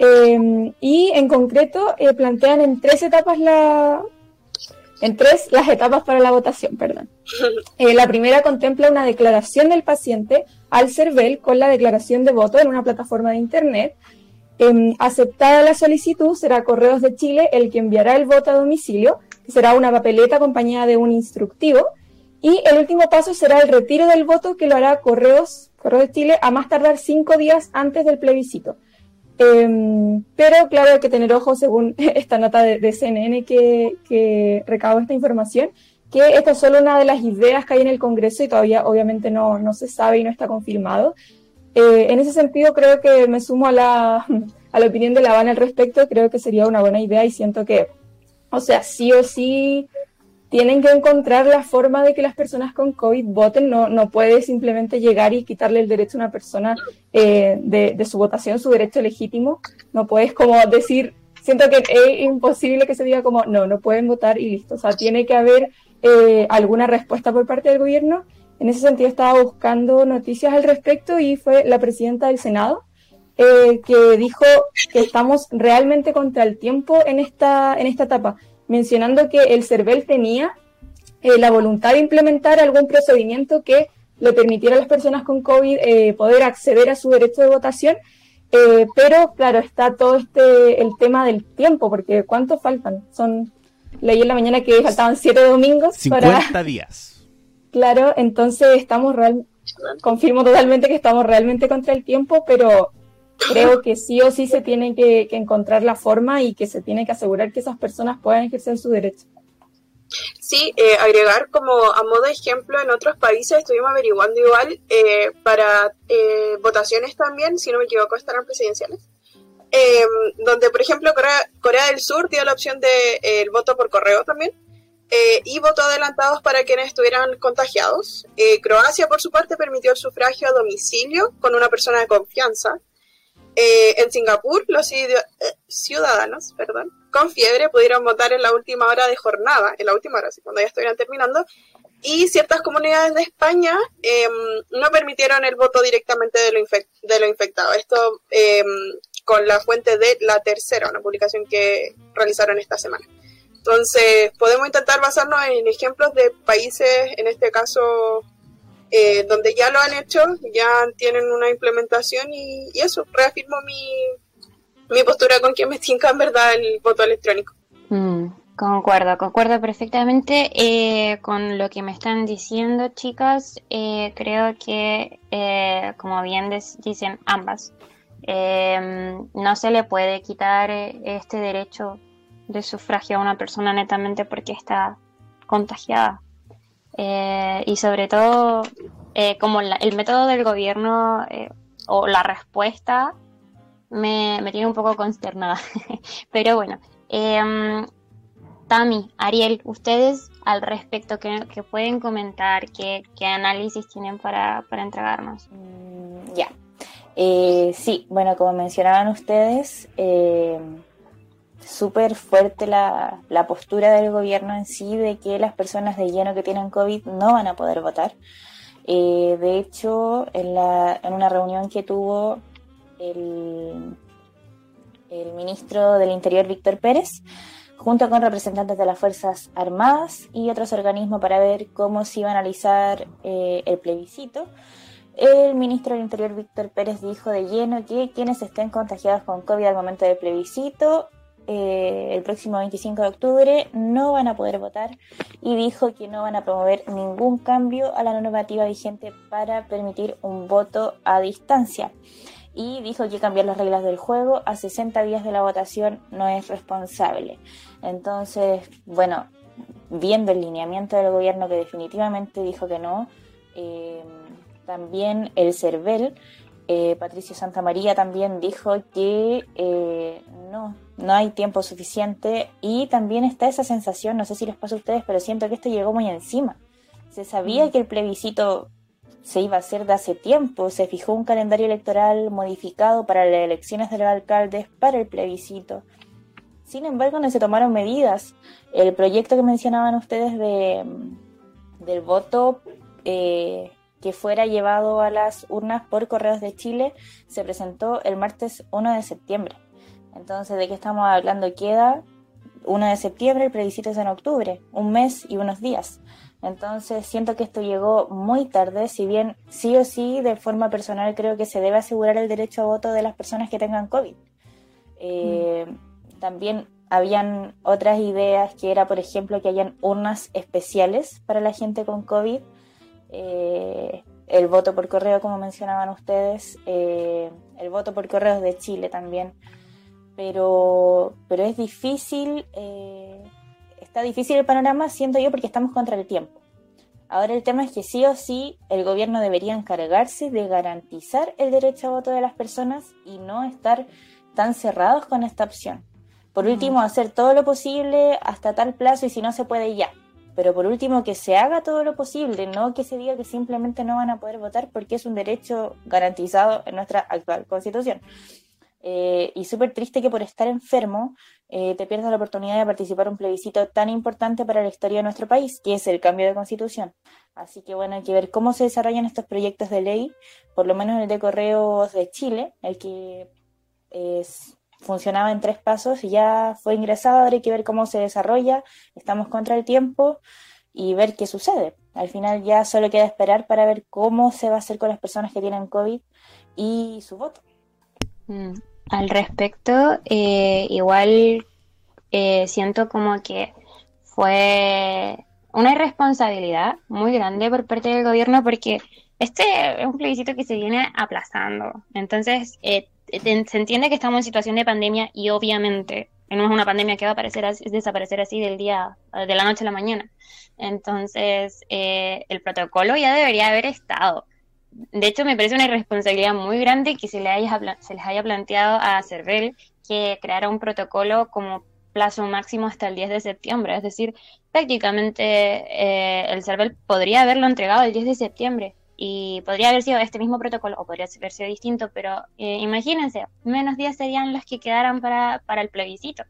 Em, y en concreto eh, plantean en tres etapas la, en tres las etapas para la votación, perdón. Eh, la primera contempla una declaración del paciente al CERVEL con la declaración de voto en una plataforma de Internet. Em, aceptada la solicitud, será Correos de Chile el que enviará el voto a domicilio, que será una papeleta acompañada de un instructivo. Y el último paso será el retiro del voto, que lo hará Correos, Correos de Chile a más tardar cinco días antes del plebiscito. Em, pero claro, hay que tener ojo, según esta nota de, CNN que, que recabó esta información, que esta es solo una de las ideas que hay en el Congreso y todavía obviamente no, no se sabe y no está confirmado. Eh, en ese sentido, creo que me sumo a la, a la opinión de la Habana al respecto, creo que sería una buena idea y siento que, o sea, sí o sí, tienen que encontrar la forma de que las personas con COVID voten. No, no puede simplemente llegar y quitarle el derecho a una persona eh, de, su votación, su derecho legítimo. No puedes como decir, siento que es imposible que se diga como, no, no pueden votar y listo. O sea, tiene que haber eh, alguna respuesta por parte del gobierno. En ese sentido estaba buscando noticias al respecto y fue la presidenta del Senado eh, que dijo que estamos realmente contra el tiempo en esta, en esta etapa mencionando que el CERVEL tenía eh, la voluntad de implementar algún procedimiento que le permitiera a las personas con COVID eh, poder acceder a su derecho de votación, eh, pero claro, está todo este el tema del tiempo, porque ¿cuántos faltan? Son, leí en la mañana que faltaban siete domingos. 50 días. Claro, entonces estamos real, confirmo totalmente que estamos realmente contra el tiempo, pero creo que sí o sí se tiene que, encontrar la forma y que se tiene que asegurar que esas personas puedan ejercer su derecho. Sí, eh, agregar como a modo de ejemplo, en otros países estuvimos averiguando igual eh, para eh, votaciones también, si no me equivoco, estarán presidenciales, donde por ejemplo Corea, del Sur dio la opción de el voto por correo también, y voto adelantados para quienes estuvieran contagiados. Croacia, por su parte, permitió el sufragio a domicilio con una persona de confianza, eh, en Singapur, los eh, ciudadanos perdón, con fiebre pudieron votar en la última hora de jornada, en la última hora, cuando ya estuvieran terminando, y ciertas comunidades de España em, no permitieron el voto directamente de lo, de lo infectado. Esto em, con la fuente de La Tercera, una publicación que realizaron esta semana. Entonces, podemos intentar basarnos en ejemplos de países, en este caso eh, donde ya lo han hecho, ya tienen una implementación y, eso, reafirmo mi, mi, postura con que me tinca en verdad el voto electrónico. Mm, concuerdo, concuerdo perfectamente eh, con lo que me están diciendo, chicas. Eh, creo que, como bien dicen ambas, no se le puede quitar este derecho de sufragio a una persona netamente porque está contagiada. Eh, y sobre todo, eh, como el método del gobierno eh, o la respuesta me, tiene un poco consternada. Pero bueno, em, Tami, Ariel, ustedes al respecto, ¿qué, pueden comentar? ¿Qué, análisis tienen para, para entregarnos? Mm, ya. sí, bueno, como mencionaban ustedes, súper fuerte la, la, postura del gobierno en sí de que las personas de lleno que tienen COVID no van a poder votar. Eh, de hecho, en, la, en una reunión que tuvo el, el ministro del Interior, Víctor Pérez, junto con representantes de las Fuerzas Armadas y otros organismos para ver cómo se iba a analizar eh, el plebiscito, el ministro del Interior, Víctor Pérez, dijo de lleno que quienes estén contagiados con COVID al momento del plebiscito eh, el próximo 25 de octubre no van a poder votar y dijo que no van a promover ningún cambio a la normativa vigente para permitir un voto a distancia. Y dijo que cambiar las reglas del juego a 60 días de la votación no es responsable. Entonces, bueno, viendo el lineamiento del gobierno que definitivamente dijo que no, eh, también el CERVEL eh, Patricio Santamaría también dijo que eh, no, no hay tiempo suficiente y también está esa sensación, no sé si les pasa a ustedes, pero siento que esto llegó muy encima. Se sabía mm. que el plebiscito se iba a hacer de hace tiempo, se fijó un calendario electoral modificado para las elecciones de los alcaldes para el plebiscito. Sin embargo, no se tomaron medidas. El proyecto que mencionaban ustedes de, del voto eh, que fuera llevado a las urnas por Correos de Chile se presentó el martes 1 de septiembre. Entonces, ¿de qué estamos hablando? Queda 1 de septiembre, el plebiscito es en octubre, un mes y unos días. Entonces, siento que esto llegó muy tarde, si bien sí o sí, de forma personal, creo que se debe asegurar el derecho a voto de las personas que tengan COVID. Eh, también habían otras ideas que era, por ejemplo, que hayan urnas especiales para la gente con COVID eh, el voto por correo, como mencionaban ustedes, eh, el voto por correo de Chile también. Pero, pero es difícil, eh, está difícil el panorama, siento yo, porque estamos contra el tiempo. Ahora el tema es que sí o sí el gobierno debería encargarse de garantizar el derecho a voto de las personas y no estar tan cerrados con esta opción. Por último, hacer todo lo posible hasta tal plazo y si no se puede ya pero por último que se haga todo lo posible, no que se diga que simplemente no van a poder votar porque es un derecho garantizado en nuestra actual constitución. Eh, y súper triste que por estar enfermo eh, te pierdas la oportunidad de participar en un plebiscito tan importante para la historia de nuestro país, que es el cambio de constitución. Así que bueno, hay que ver cómo se desarrollan estos proyectos de ley, por lo menos el de Correos de Chile, el que es, funcionaba en tres pasos y ya fue ingresado, ahora que ver cómo se desarrolla, estamos contra el tiempo y ver qué sucede. Al final ya solo queda esperar para ver cómo se va a hacer con las personas que tienen COVID y su voto. Mm. Al respecto, eh, igual eh, siento como que fue una irresponsabilidad muy grande por parte del gobierno porque este es un plebiscito que se viene aplazando. Entonces, eh, se entiende que estamos en situación de pandemia y obviamente no es una pandemia que va a aparecer desaparecer así del día, de la noche a la mañana. Entonces, el protocolo ya debería haber estado de hecho, me parece una irresponsabilidad muy grande que se, le haya, les haya planteado a CERVEL que creara un protocolo como plazo máximo hasta el 10 de septiembre. Es decir, prácticamente eh, el CERVEL podría haberlo entregado el 10 de septiembre y podría haber sido este mismo protocolo o podría haber sido distinto, pero eh, imagínense, menos días serían los que quedaran para, para el plebiscito.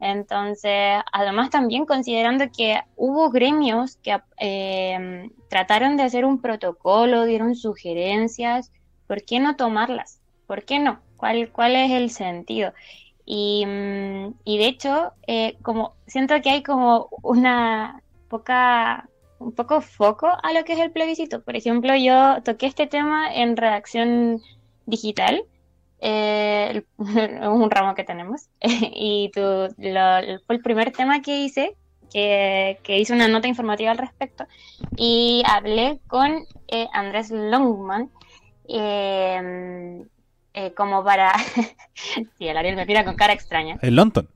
Entonces, además también considerando que hubo gremios que eh, trataron de hacer un protocolo, dieron sugerencias, ¿por qué no tomarlas? ¿Por qué no? ¿Cuál, cuál es el sentido? Y, mm, y de hecho, eh, como siento que hay como una poca, un poco foco a lo que es el plebiscito. Por ejemplo, yo toqué este tema en redacción digital eh, un ramo que tenemos, y tu, fue el primer tema que hice, que, hice una nota informativa al respecto, y hablé con eh, Andrés Longman, em, eh, como para... sí, el Ariel me mira con cara extraña. El London.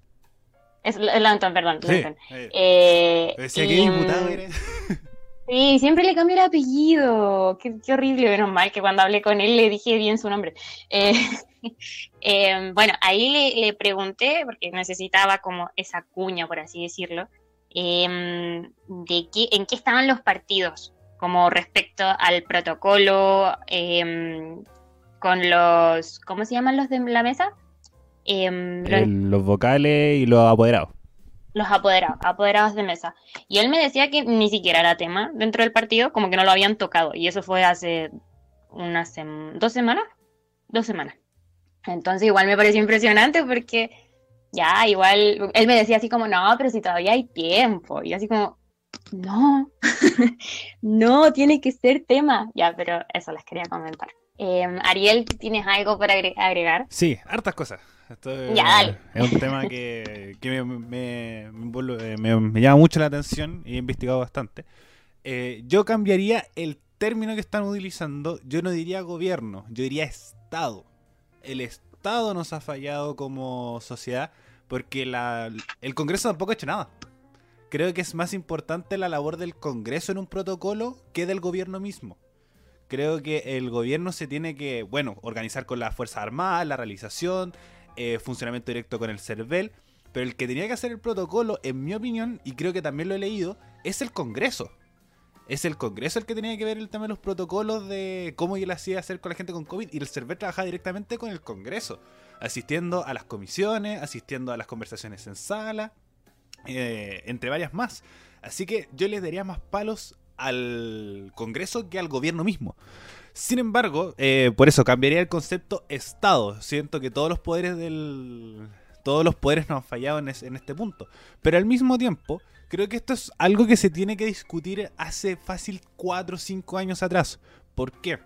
Es London, perdón. Sí. Eh, Decía que diputado mm, Sí, siempre le cambié el apellido. Qué, horrible, menos mal que cuando hablé con él le dije bien su nombre. Eh, em, bueno, ahí le, pregunté, porque necesitaba como esa cuña, por así decirlo, em, de qué, en qué estaban los partidos, como respecto al protocolo, em, con los, ¿cómo se llaman los de la mesa? Los vocales y los apoderados los apoderados, apoderados de mesa. Y él me decía que ni siquiera era tema dentro del partido, como que no lo habían tocado. Y eso fue hace unas dos semanas, dos semanas. Entonces igual me pareció impresionante porque ya, igual, él me decía así como, no, pero si todavía hay tiempo. Y así como, no, no, tiene que ser tema. Ya, pero eso les quería comentar. Eh, Ariel, ¿tienes algo para agregar? Sí, hartas cosas. Esto es, un tema que, me, me, llama mucho la atención y he investigado bastante. Eh, yo cambiaría el término que están utilizando. Yo no diría gobierno, yo diría Estado. El Estado nos ha fallado como sociedad porque la, el Congreso tampoco ha hecho nada. Creo que es más importante la labor del Congreso en un protocolo que del gobierno mismo creo que el gobierno se tiene que, bueno, organizar con las Fuerzas Armadas, la realización, eh, funcionamiento directo con el CERVEL. Pero el que tenía que hacer el protocolo, en mi opinión, y creo que también lo he leído, es el Congreso. Es el Congreso el que tenía que ver el tema de los protocolos de cómo él hacía hacer con la gente con COVID. Y el CERVEL trabajaba directamente con el Congreso, asistiendo a las comisiones, asistiendo a las conversaciones en sala, eh, entre varias más. Así que yo les daría más palos al Congreso que al gobierno mismo. Sin embargo, eh, por eso cambiaría el concepto Estado. Siento que todos los poderes del. Todos los poderes nos han fallado en, este punto. Pero al mismo tiempo, creo que esto es algo que se tiene que discutir hace fácil 4 o 5 años atrás. ¿Por qué?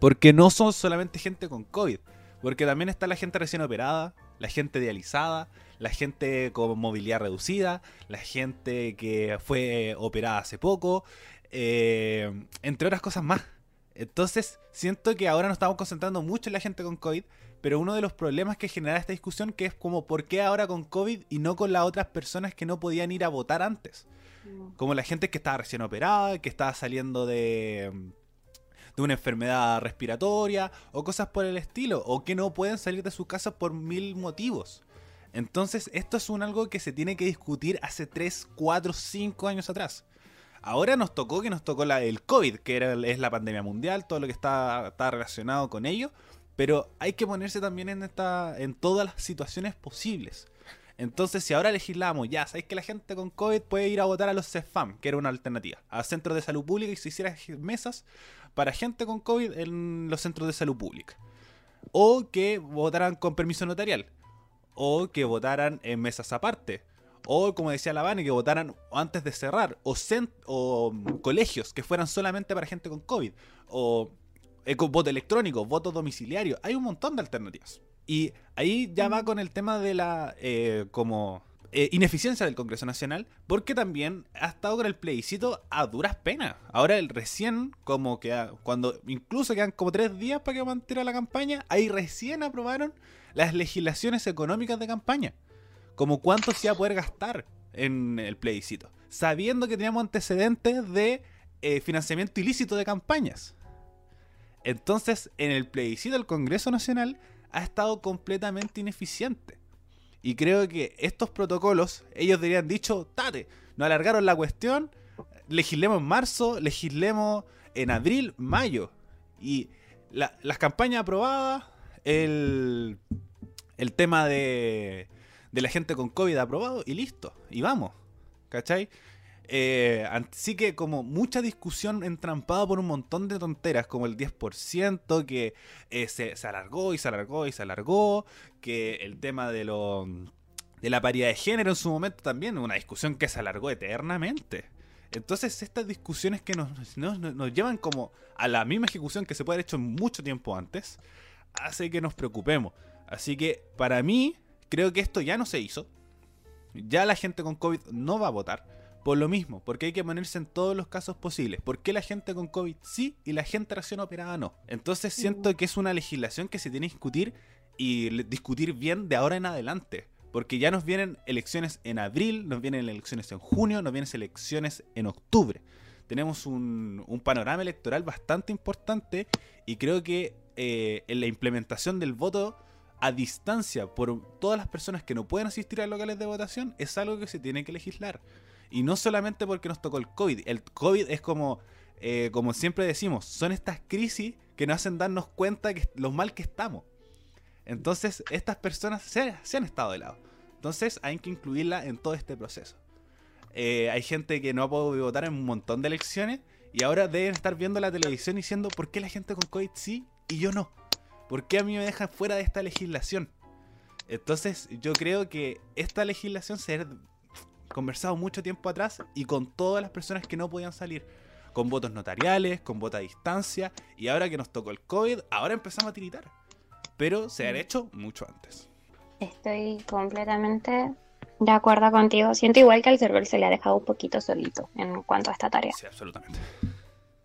Porque no son solamente gente con COVID. Porque también está la gente recién operada, la gente dializada, la gente con movilidad reducida, la gente que fue operada hace poco, eh, entre otras cosas más. Entonces, siento que ahora nos estamos concentrando mucho en la gente con COVID, pero uno de los problemas que genera esta discusión que es como por qué ahora con COVID y no con las otras personas que no podían ir a votar antes. Como la gente que estaba recién operada, que estaba saliendo de, de una enfermedad respiratoria o cosas por el estilo, o que no pueden salir de su casa por mil motivos. Entonces, esto es un algo que se tiene que discutir hace 3, 4, 5 años atrás. Ahora nos tocó que nos tocó la, el COVID, que era, es la pandemia mundial, todo lo que está, relacionado con ello. Pero hay que ponerse también en, esta, en todas las situaciones posibles. Entonces, si ahora legislamos, ya sabéis que la gente con COVID puede ir a votar a los CEFAM, que era una alternativa, a centros de salud pública y se hicieran mesas para gente con COVID en los centros de salud pública. O que votaran con permiso notarial. O que votaran en mesas aparte. O, como decía la que votaran antes de cerrar. O, o mm, colegios que fueran solamente para gente con COVID. O eh, voto electrónico, voto domiciliario. Hay un montón de alternativas. Y ahí ya va con el tema de la eh, como eh, ineficiencia del Congreso Nacional, porque también ha estado con el plebiscito a duras penas. Ahora el recién, como que cuando incluso quedan como tres días para que mantenga la campaña, ahí recién aprobaron las legislaciones económicas de campaña. Como cuánto se va a poder gastar en el plebiscito, sabiendo que teníamos antecedentes de eh, financiamiento ilícito de campañas. Entonces, en el plebiscito del Congreso Nacional ha estado completamente ineficiente. Y creo que estos protocolos, ellos deberían dicho, tate, nos alargaron la cuestión, legislemos en marzo, legislemos en abril, mayo. Y las campañas aprobadas, el, el tema de, de la gente con COVID aprobado y listo. Y vamos. ¿Cachai? Eh, así que como mucha discusión entrampada por un montón de tonteras, como el 10% que eh, se, alargó y se alargó y se alargó, que el tema de, lo, de la paridad de género en su momento también, una discusión que se alargó eternamente. Entonces estas discusiones que nos, nos, llevan como a la misma ejecución que se puede haber hecho mucho tiempo antes, hace que nos preocupemos. Así que para mí, creo que esto ya no se hizo. Ya la gente con COVID no va a votar. Por lo mismo, porque hay que ponerse en todos los casos posibles. ¿Por qué la gente con COVID sí y la gente recién operada no? Entonces siento que es una legislación que se tiene que discutir y discutir bien de ahora en adelante. Porque ya nos vienen elecciones en abril, nos vienen elecciones en junio, nos vienen elecciones en octubre. Tenemos un, panorama electoral bastante importante y creo que eh, en la implementación del voto a distancia por todas las personas que no pueden asistir a locales de votación es algo que se tiene que legislar. Y no solamente porque nos tocó el COVID. El COVID es como, eh, como siempre decimos, son estas crisis que nos hacen darnos cuenta de lo mal que estamos. Entonces, estas personas se, han estado de lado. Entonces, hay que incluirla en todo este proceso. Eh, hay gente que no ha podido votar en un montón de elecciones y ahora deben estar viendo la televisión diciendo por qué la gente con COVID sí y yo no. ¿Por qué a mí me dejan fuera de esta legislación? Entonces yo creo que esta legislación se conversado mucho tiempo atrás y con todas las personas que no podían salir. Con votos notariales, con voto a distancia. Y ahora que nos tocó el COVID, ahora empezamos a tiritar. Pero se han mm. hecho mucho antes. Estoy completamente de acuerdo contigo. Siento igual que al server se le ha dejado un poquito solito en cuanto a esta tarea. Sí, absolutamente.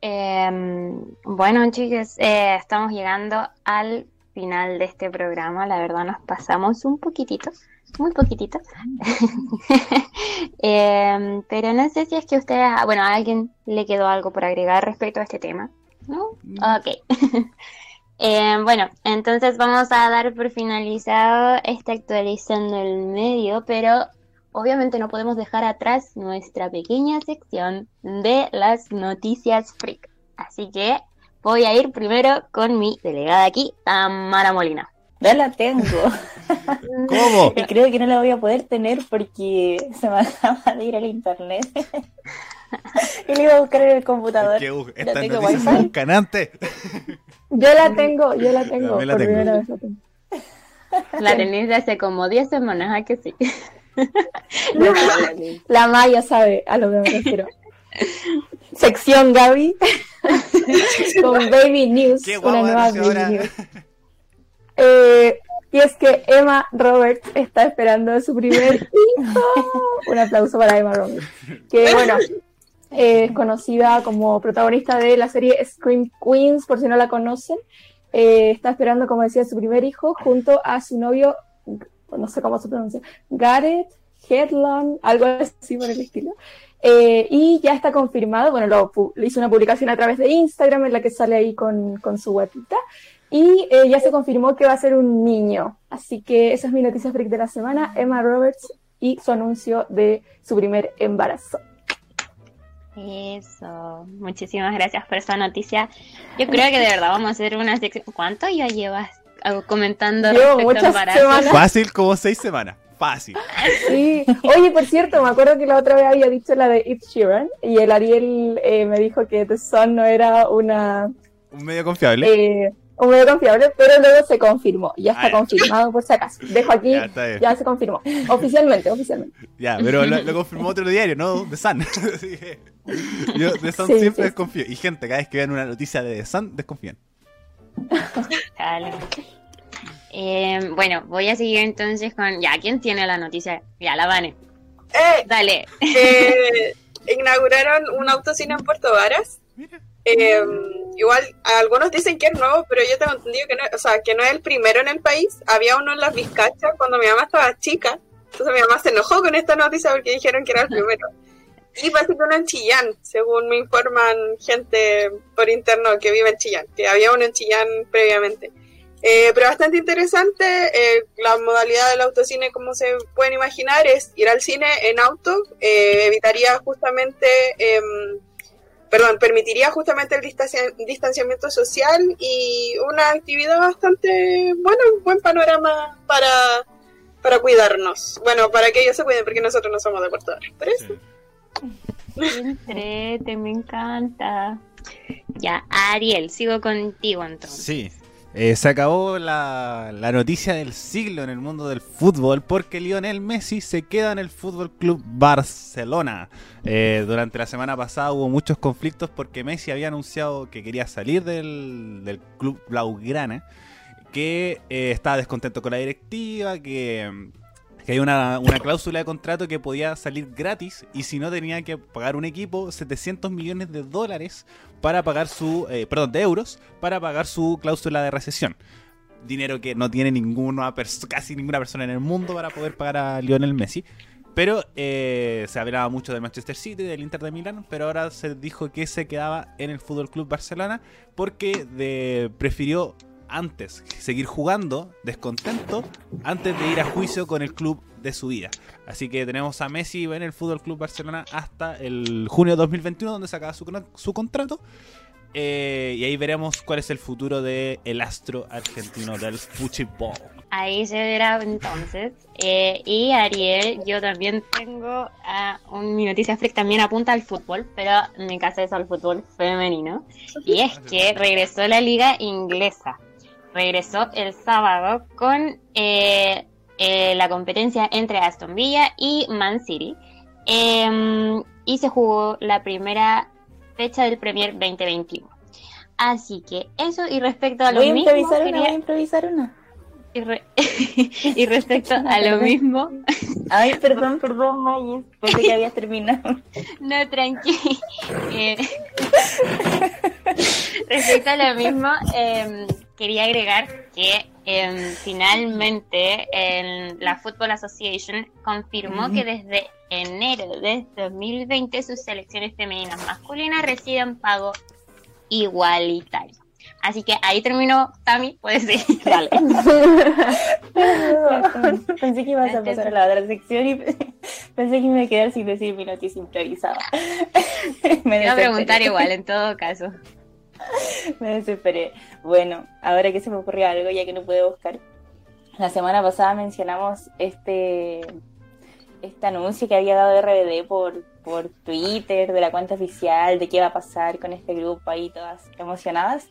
Em, bueno, chicos, eh, estamos llegando al final de este programa. La verdad nos pasamos un poquitito muy poquitito. Em, pero no sé si es que usted, bueno, a alguien le quedó algo por agregar respecto a este tema. ¿No? Ok. Em, bueno, entonces vamos a dar por finalizado esta actualización del medio, pero obviamente no podemos dejar atrás nuestra pequeña sección de las noticias freak. Así que voy a ir primero con mi delegada aquí, Tamara Molina. No la tengo. ¿Cómo? y creo que no la voy a poder tener porque se me acaba de ir al internet. y le iba a buscar en el computador. ¿Qué, esta tengo wifi. canante. Yo la tengo, yo la tengo. La, por Primera vez la, tengo. la tenéis hace como 10 semanas, ¿a que sí? la Maya sabe a lo que me refiero. Sección Gaby con Baby News, una nueva Baby News. Eh, y es que Emma Roberts está esperando a su primer hijo. Un aplauso para Emma Roberts. Que bueno, es conocida como protagonista de la serie Scream Queens, por si no la conocen. Eh, está esperando, como decía, su primer hijo junto a su novio, no sé cómo se pronuncia, Gareth Headland, algo así por el estilo. Eh, y ya está confirmado, bueno, lo, hizo una publicación a través de Instagram en la que sale ahí con, con su guatita. Y eh, ya se confirmó que va a ser un niño. Así que esa es mi noticia freak de la semana, Emma Roberts y su anuncio de su primer embarazo. Eso, muchísimas gracias por esa noticia. Yo creo que de verdad vamos a hacer una sección. ¿Cuánto ya llevas comentando muchas Semanas. Fácil como seis semanas. Fácil. Sí. Oye, por cierto, me acuerdo que la otra vez había dicho la de Ed Sheeran y el Ariel eh, me dijo que The Sun no era una... Un medio confiable. Eh, un medio confiable, pero luego se confirmó. Ya está ah, confirmado por si acaso. Dejo aquí, ya, se confirmó. Oficialmente, oficialmente. Ya, pero lo, confirmó otro diario, ¿no? The Sun. yo The Sun siempre desconfío. Y gente, cada vez que vean una noticia de The Sun, desconfían. Dale. Eh, bueno, voy a seguir entonces con. Ya, ¿quién tiene la noticia? Ya, la Vane. Eh, Dale. Eh, inauguraron un autocine en Puerto Varas. Eh, igual, algunos dicen que es nuevo, pero yo tengo entendido que no, o sea, que no es el primero en el país. Había uno en las Vizcachas cuando mi mamá estaba chica. Entonces mi mamá se enojó con esta noticia porque dijeron que era el primero. Y parece que uno en Chillán, según me informan gente por interno que vive en Chillán, que había uno en Chillán previamente. Eh, pero bastante interesante, eh, la modalidad del autocine, como se pueden imaginar, es ir al cine en auto, eh, evitaría justamente, em, perdón, permitiría justamente el distanciamiento social y una actividad bastante, bueno, un buen panorama para, para cuidarnos. Bueno, para que ellos se cuiden, porque nosotros no somos de Puerto Por eso. Entrete, me encanta. Ya, Ariel, sigo contigo entonces. Sí, eh, se acabó la, noticia del siglo en el mundo del fútbol porque Lionel Messi se queda en el Fútbol Club Barcelona. Eh, durante la semana pasada hubo muchos conflictos porque Messi había anunciado que quería salir del, club Blaugrana, que eh, estaba descontento con la directiva, que que hay una, cláusula de contrato que podía salir gratis y si no tenía que pagar un equipo 700 millones de dólares para pagar su, eh, perdón, de euros para pagar su cláusula de recesión. Dinero que no tiene ninguna casi ninguna persona en el mundo para poder pagar a Lionel Messi. Pero eh, se hablaba mucho del Manchester City, del Inter de Milán, pero ahora se dijo que se quedaba en el Fútbol Club Barcelona porque de, prefirió antes seguir jugando descontento antes de ir a juicio con el club de su vida. Así que tenemos a Messi en el Fútbol Club Barcelona hasta el junio de 2021 donde se acaba su, contrato. Eh, y ahí veremos cuál es el futuro del el astro argentino del fútbol. Ahí se verá entonces. Eh, y Ariel, yo también tengo uh, un, mi noticia freak también apunta al fútbol, pero en mi caso es al fútbol femenino. Y es que regresó la liga inglesa regresó el sábado con eh, eh, la competencia entre Aston Villa y Man City. Em, y se jugó la primera fecha del Premier 2021. Así que eso y respecto a lo voy mismo... Improvisar una, voy a improvisar una. Y, respecto a lo mismo... Ay, perdón, perdón, Mayes, pensé que habías terminado. No, tranqui. Eh, respecto a lo mismo, eh, quería agregar que em, finalmente la Football Association confirmó que desde enero de 2020 sus selecciones femeninas masculinas reciben pago igualitario. Así que ahí terminó, Tami, puedes seguir. Dale. pensé que ibas a pasar a la otra sección y pensé que me iba a quedar sin decir mi noticia improvisada. me iba a preguntar igual, en todo caso. Me desesperé. Bueno, ahora que se me ocurrió algo, ya que no pude buscar. La semana pasada mencionamos este este anuncio que había dado RBD por, por Twitter, de la cuenta oficial, de qué va a pasar con este grupo ahí, todas emocionadas.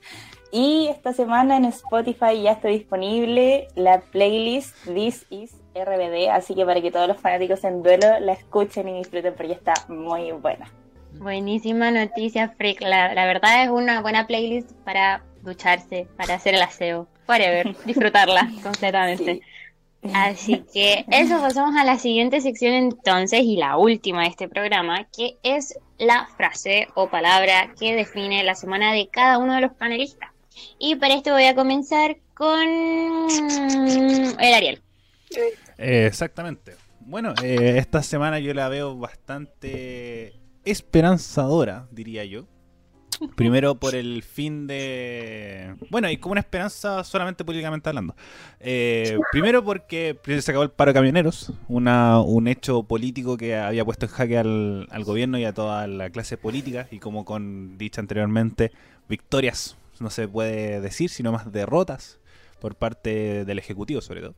Y esta semana en Spotify ya está disponible la playlist This is RBD, así que para que todos los fanáticos en duelo la escuchen y disfruten, porque está muy buena. Buenísima noticia, Freak. La, verdad es una buena playlist para ducharse, para hacer el aseo, ver, disfrutarla completamente. Así que eso, pasamos a la siguiente sección entonces y la última de este programa, que es la frase o palabra que define la semana de cada uno de los panelistas. Y para esto voy a comenzar con el Ariel. exactamente. Bueno, eh, esta semana yo la veo bastante esperanzadora, diría yo. Primero por el fin de... Bueno, hay como una esperanza solamente políticamente hablando. Eh, primero porque se acabó el paro de camioneros, una, un hecho político que había puesto en jaque al, al gobierno y a toda la clase política y como con dicha anteriormente, victorias no se puede decir, sino más derrotas por parte del Ejecutivo sobre todo.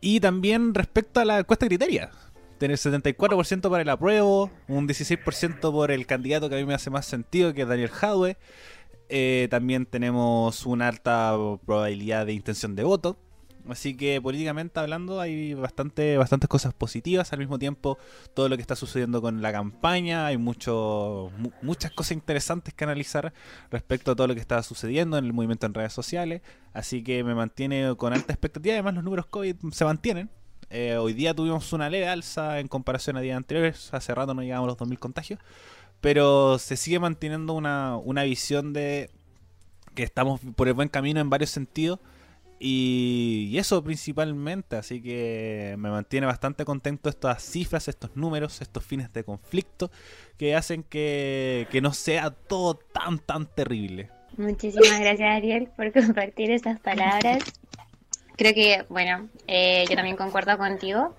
Y también respecto a la encuesta criteria, tener 74% para el apruebo, un 16% por el candidato que a mí me hace más sentido, que es Daniel Jadwe. Eh, también tenemos una alta probabilidad de intención de voto. Así que políticamente hablando hay bastante, bastantes cosas positivas. Al mismo tiempo, todo lo que está sucediendo con la campaña, hay mucho, muchas cosas interesantes que analizar respecto a todo lo que está sucediendo en el movimiento en redes sociales. Así que me mantiene con alta expectativa. Además, los números COVID se mantienen. Eh, hoy día tuvimos una leve alza en comparación a días anteriores. Hace rato no llegamos a los 2.000 contagios. Pero se sigue manteniendo una, una visión de que estamos por el buen camino en varios sentidos y, eso principalmente, así que me mantiene bastante contento estas cifras, estos números, estos fines de conflicto que hacen que, no sea todo tan, tan terrible. Muchísimas gracias Ariel por compartir estas palabras. Creo que, bueno, eh, yo también concuerdo contigo.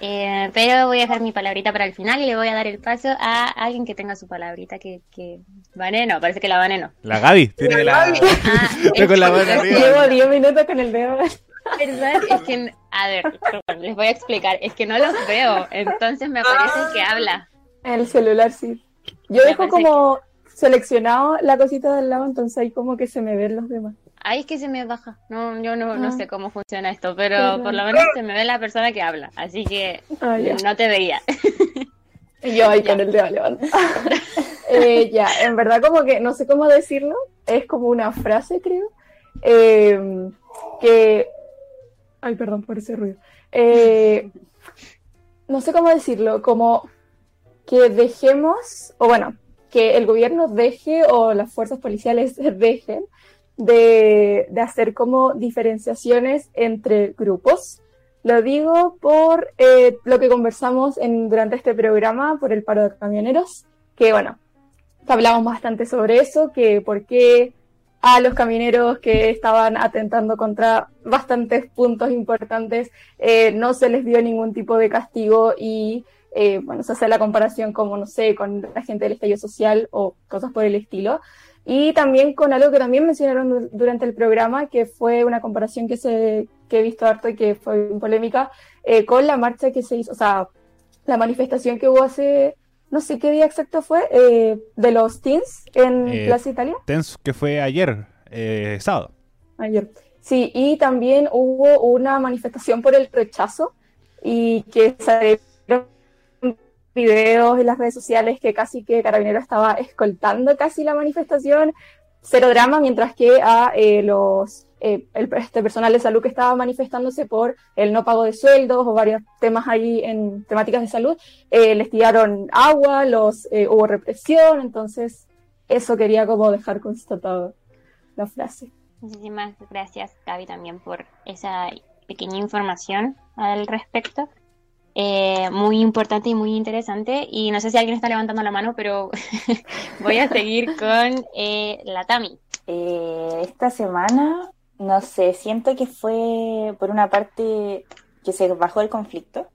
Eh, pero voy a dejar mi palabrita para el final y le voy a dar el paso a alguien que tenga su palabrita que, que... no, parece que la Vaneno. La Gaby, tiene la... Ah, con la Llevo 10 minutos con el dedo. ¿Verdad? Es que, a ver, les voy a explicar, es que no los veo, entonces me parece que habla. En el celular sí. Yo dejo como seleccionado la cosita del lado, entonces ahí como que se me ven los demás. Ahí es que se me baja. No, yo no, no ah. sé cómo funciona esto, pero por lo menos se me ve la persona que habla, así que ah, no te veía. Yo ahí con el dedo levantado. eh, ya, en verdad como que no sé cómo decirlo, es como una frase creo, eh, que... Ay, perdón por ese ruido. Eh, no sé cómo decirlo, como que dejemos, o bueno, que el gobierno deje o las fuerzas policiales dejen de, hacer como diferenciaciones entre grupos. Lo digo por eh, lo que conversamos en, durante este programa por el paro de camioneros, que bueno, hablamos bastante sobre eso, que por qué a los camioneros que estaban atentando contra bastantes puntos importantes eh, no se les dio ningún tipo de castigo y eh, bueno, se hace la comparación como, no sé, con la gente del estallido social o cosas por el estilo. Y también con algo que también mencionaron durante el programa, que fue una comparación que, se, que he visto harto y que fue polémica, eh, con la marcha que se hizo, o sea, la manifestación que hubo hace, no sé qué día exacto fue, eh, de los teens en eh, Plaza Italia. Teens que fue ayer, sábado. Ayer. Sí, y también hubo una manifestación por el rechazo y que salieron videos en las redes sociales que casi que Carabinero estaba escoltando casi la manifestación, cero drama, mientras que a eh, los eh, el, este personal de salud que estaba manifestándose por el no pago de sueldos o varios temas ahí en temáticas de salud, eh, les tiraron agua, los hubo represión, entonces eso quería como dejar constatado la frase. Muchísimas gracias, Gaby, también por esa pequeña información al respecto. Eh, muy importante y muy interesante. Y no sé si alguien está levantando la mano, pero voy a seguir con eh, la Tami. Eh, esta semana, no sé, siento que fue por una parte que se bajó el conflicto.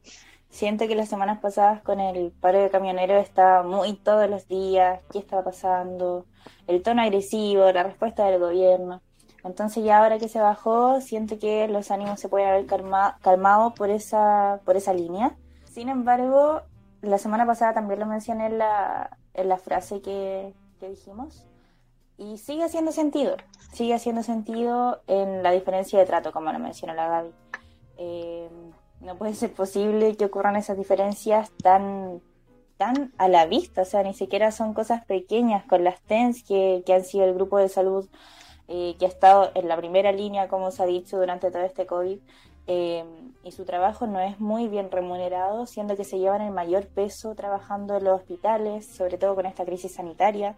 Siento que las semanas pasadas con el paro de camioneros estaba muy todos los días, qué estaba pasando, el tono agresivo, la respuesta del gobierno. Entonces ya ahora que se bajó, siento que los ánimos se pueden haber calmado por esa, por esa línea. Sin embargo, la semana pasada también lo mencioné en la, en la frase que, dijimos. Y sigue haciendo sentido, sigue haciendo sentido en la diferencia de trato, como lo mencionó la Gaby. Eh, no puede ser posible que ocurran esas diferencias tan, tan a la vista, o sea, ni siquiera son cosas pequeñas con las TENS que, que han sido el grupo de salud eh, que ha estado en la primera línea, como se ha dicho, durante todo este COVID, eh, y su trabajo no es muy bien remunerado, siendo que se llevan el mayor peso trabajando en los hospitales, sobre todo con esta crisis sanitaria.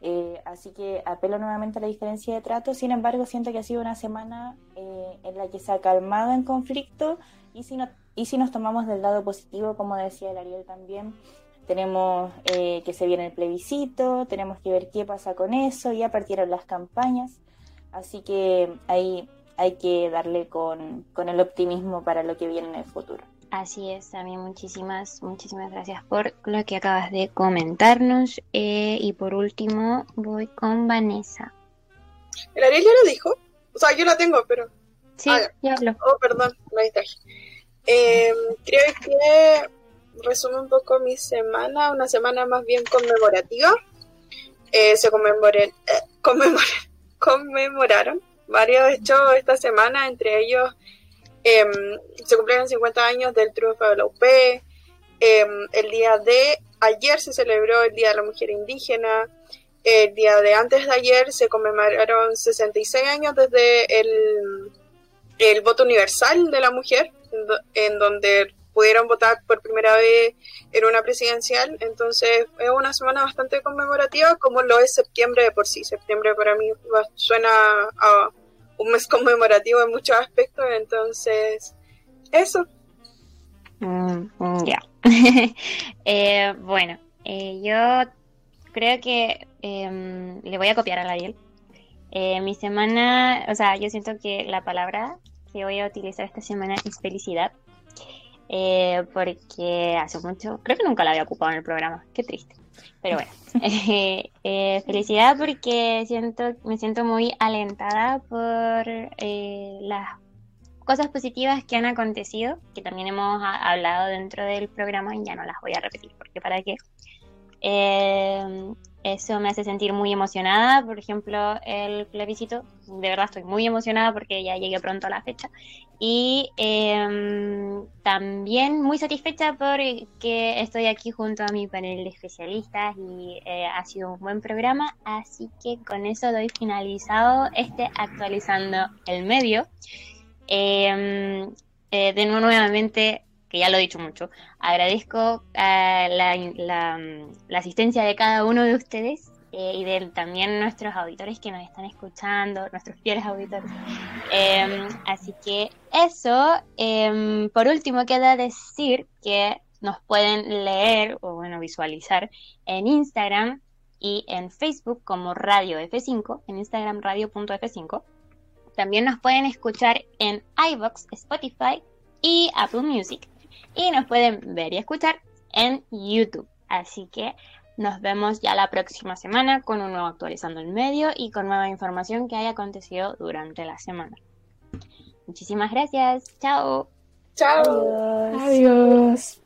Eh, así que apelo nuevamente a la diferencia de trato, sin embargo siento que ha sido una semana en la que se ha calmado en conflicto y si no y si nos tomamos del lado positivo, como decía el Ariel también, tenemos eh, que se viene el plebiscito, tenemos que ver qué pasa con eso, ya partieron las campañas, así que ahí hay que darle con, con el optimismo para lo que viene en el futuro. Así es, también muchísimas, muchísimas gracias por lo que acabas de comentarnos. Eh, y por último, voy con Vanessa. ¿El Ariel ya lo dijo? O sea, yo la tengo, pero... Sí, ah, ya hablo. Oh, perdón, me distraje. Eh, creo que resume un poco mi semana, una semana más bien conmemorativa. Eh, se eh, conmemoraron varios hechos esta semana, entre ellos em, se cumplieron 50 años del triunfo de la UP, em, el día de ayer se celebró el Día de la Mujer Indígena, el día de antes de ayer se conmemoraron 66 años desde el, el voto universal de la mujer, en donde pudieron votar por primera vez en una presidencial. Entonces es una semana bastante conmemorativa, como lo es septiembre de por sí. Septiembre para mí suena a un mes conmemorativo en muchos aspectos, entonces eso. Mm, mm, ya. Eh, bueno, eh, yo creo que em, le voy a copiar a Ariel. Eh, mi semana, o sea, yo siento que la palabra que voy a utilizar esta semana es felicidad. Eh, porque hace mucho, creo que nunca la había ocupado en el programa, qué triste. Pero bueno, eh, felicidad porque siento, me siento muy alentada por eh, las cosas positivas que han acontecido, que también hemos hablado dentro del programa y ya no las voy a repetir porque para qué. Eso me hace sentir muy emocionada. Por ejemplo, el plebiscito, de verdad estoy muy emocionada porque ya llegué pronto a la fecha. Y em, también muy satisfecha porque estoy aquí junto a mi panel de especialistas y eh, ha sido un buen programa. Así que con eso doy finalizado este actualizando el medio. Em, eh, de nuevo, nuevamente que ya lo he dicho mucho. Agradezco eh, la, asistencia de cada uno de ustedes eh, y de también nuestros auditores que nos están escuchando, nuestros fieles auditores. Em, así que eso, em, por último queda decir que nos pueden leer o bueno, visualizar en Instagram y en Facebook como Radio F5, en Instagram radio.f5. También nos pueden escuchar en iBox, Spotify y Apple Music y nos pueden ver y escuchar en YouTube. Así que nos vemos ya la próxima semana con un nuevo actualizando el medio y con nueva información que haya acontecido durante la semana. Muchísimas gracias. Chao. Chao. Adiós.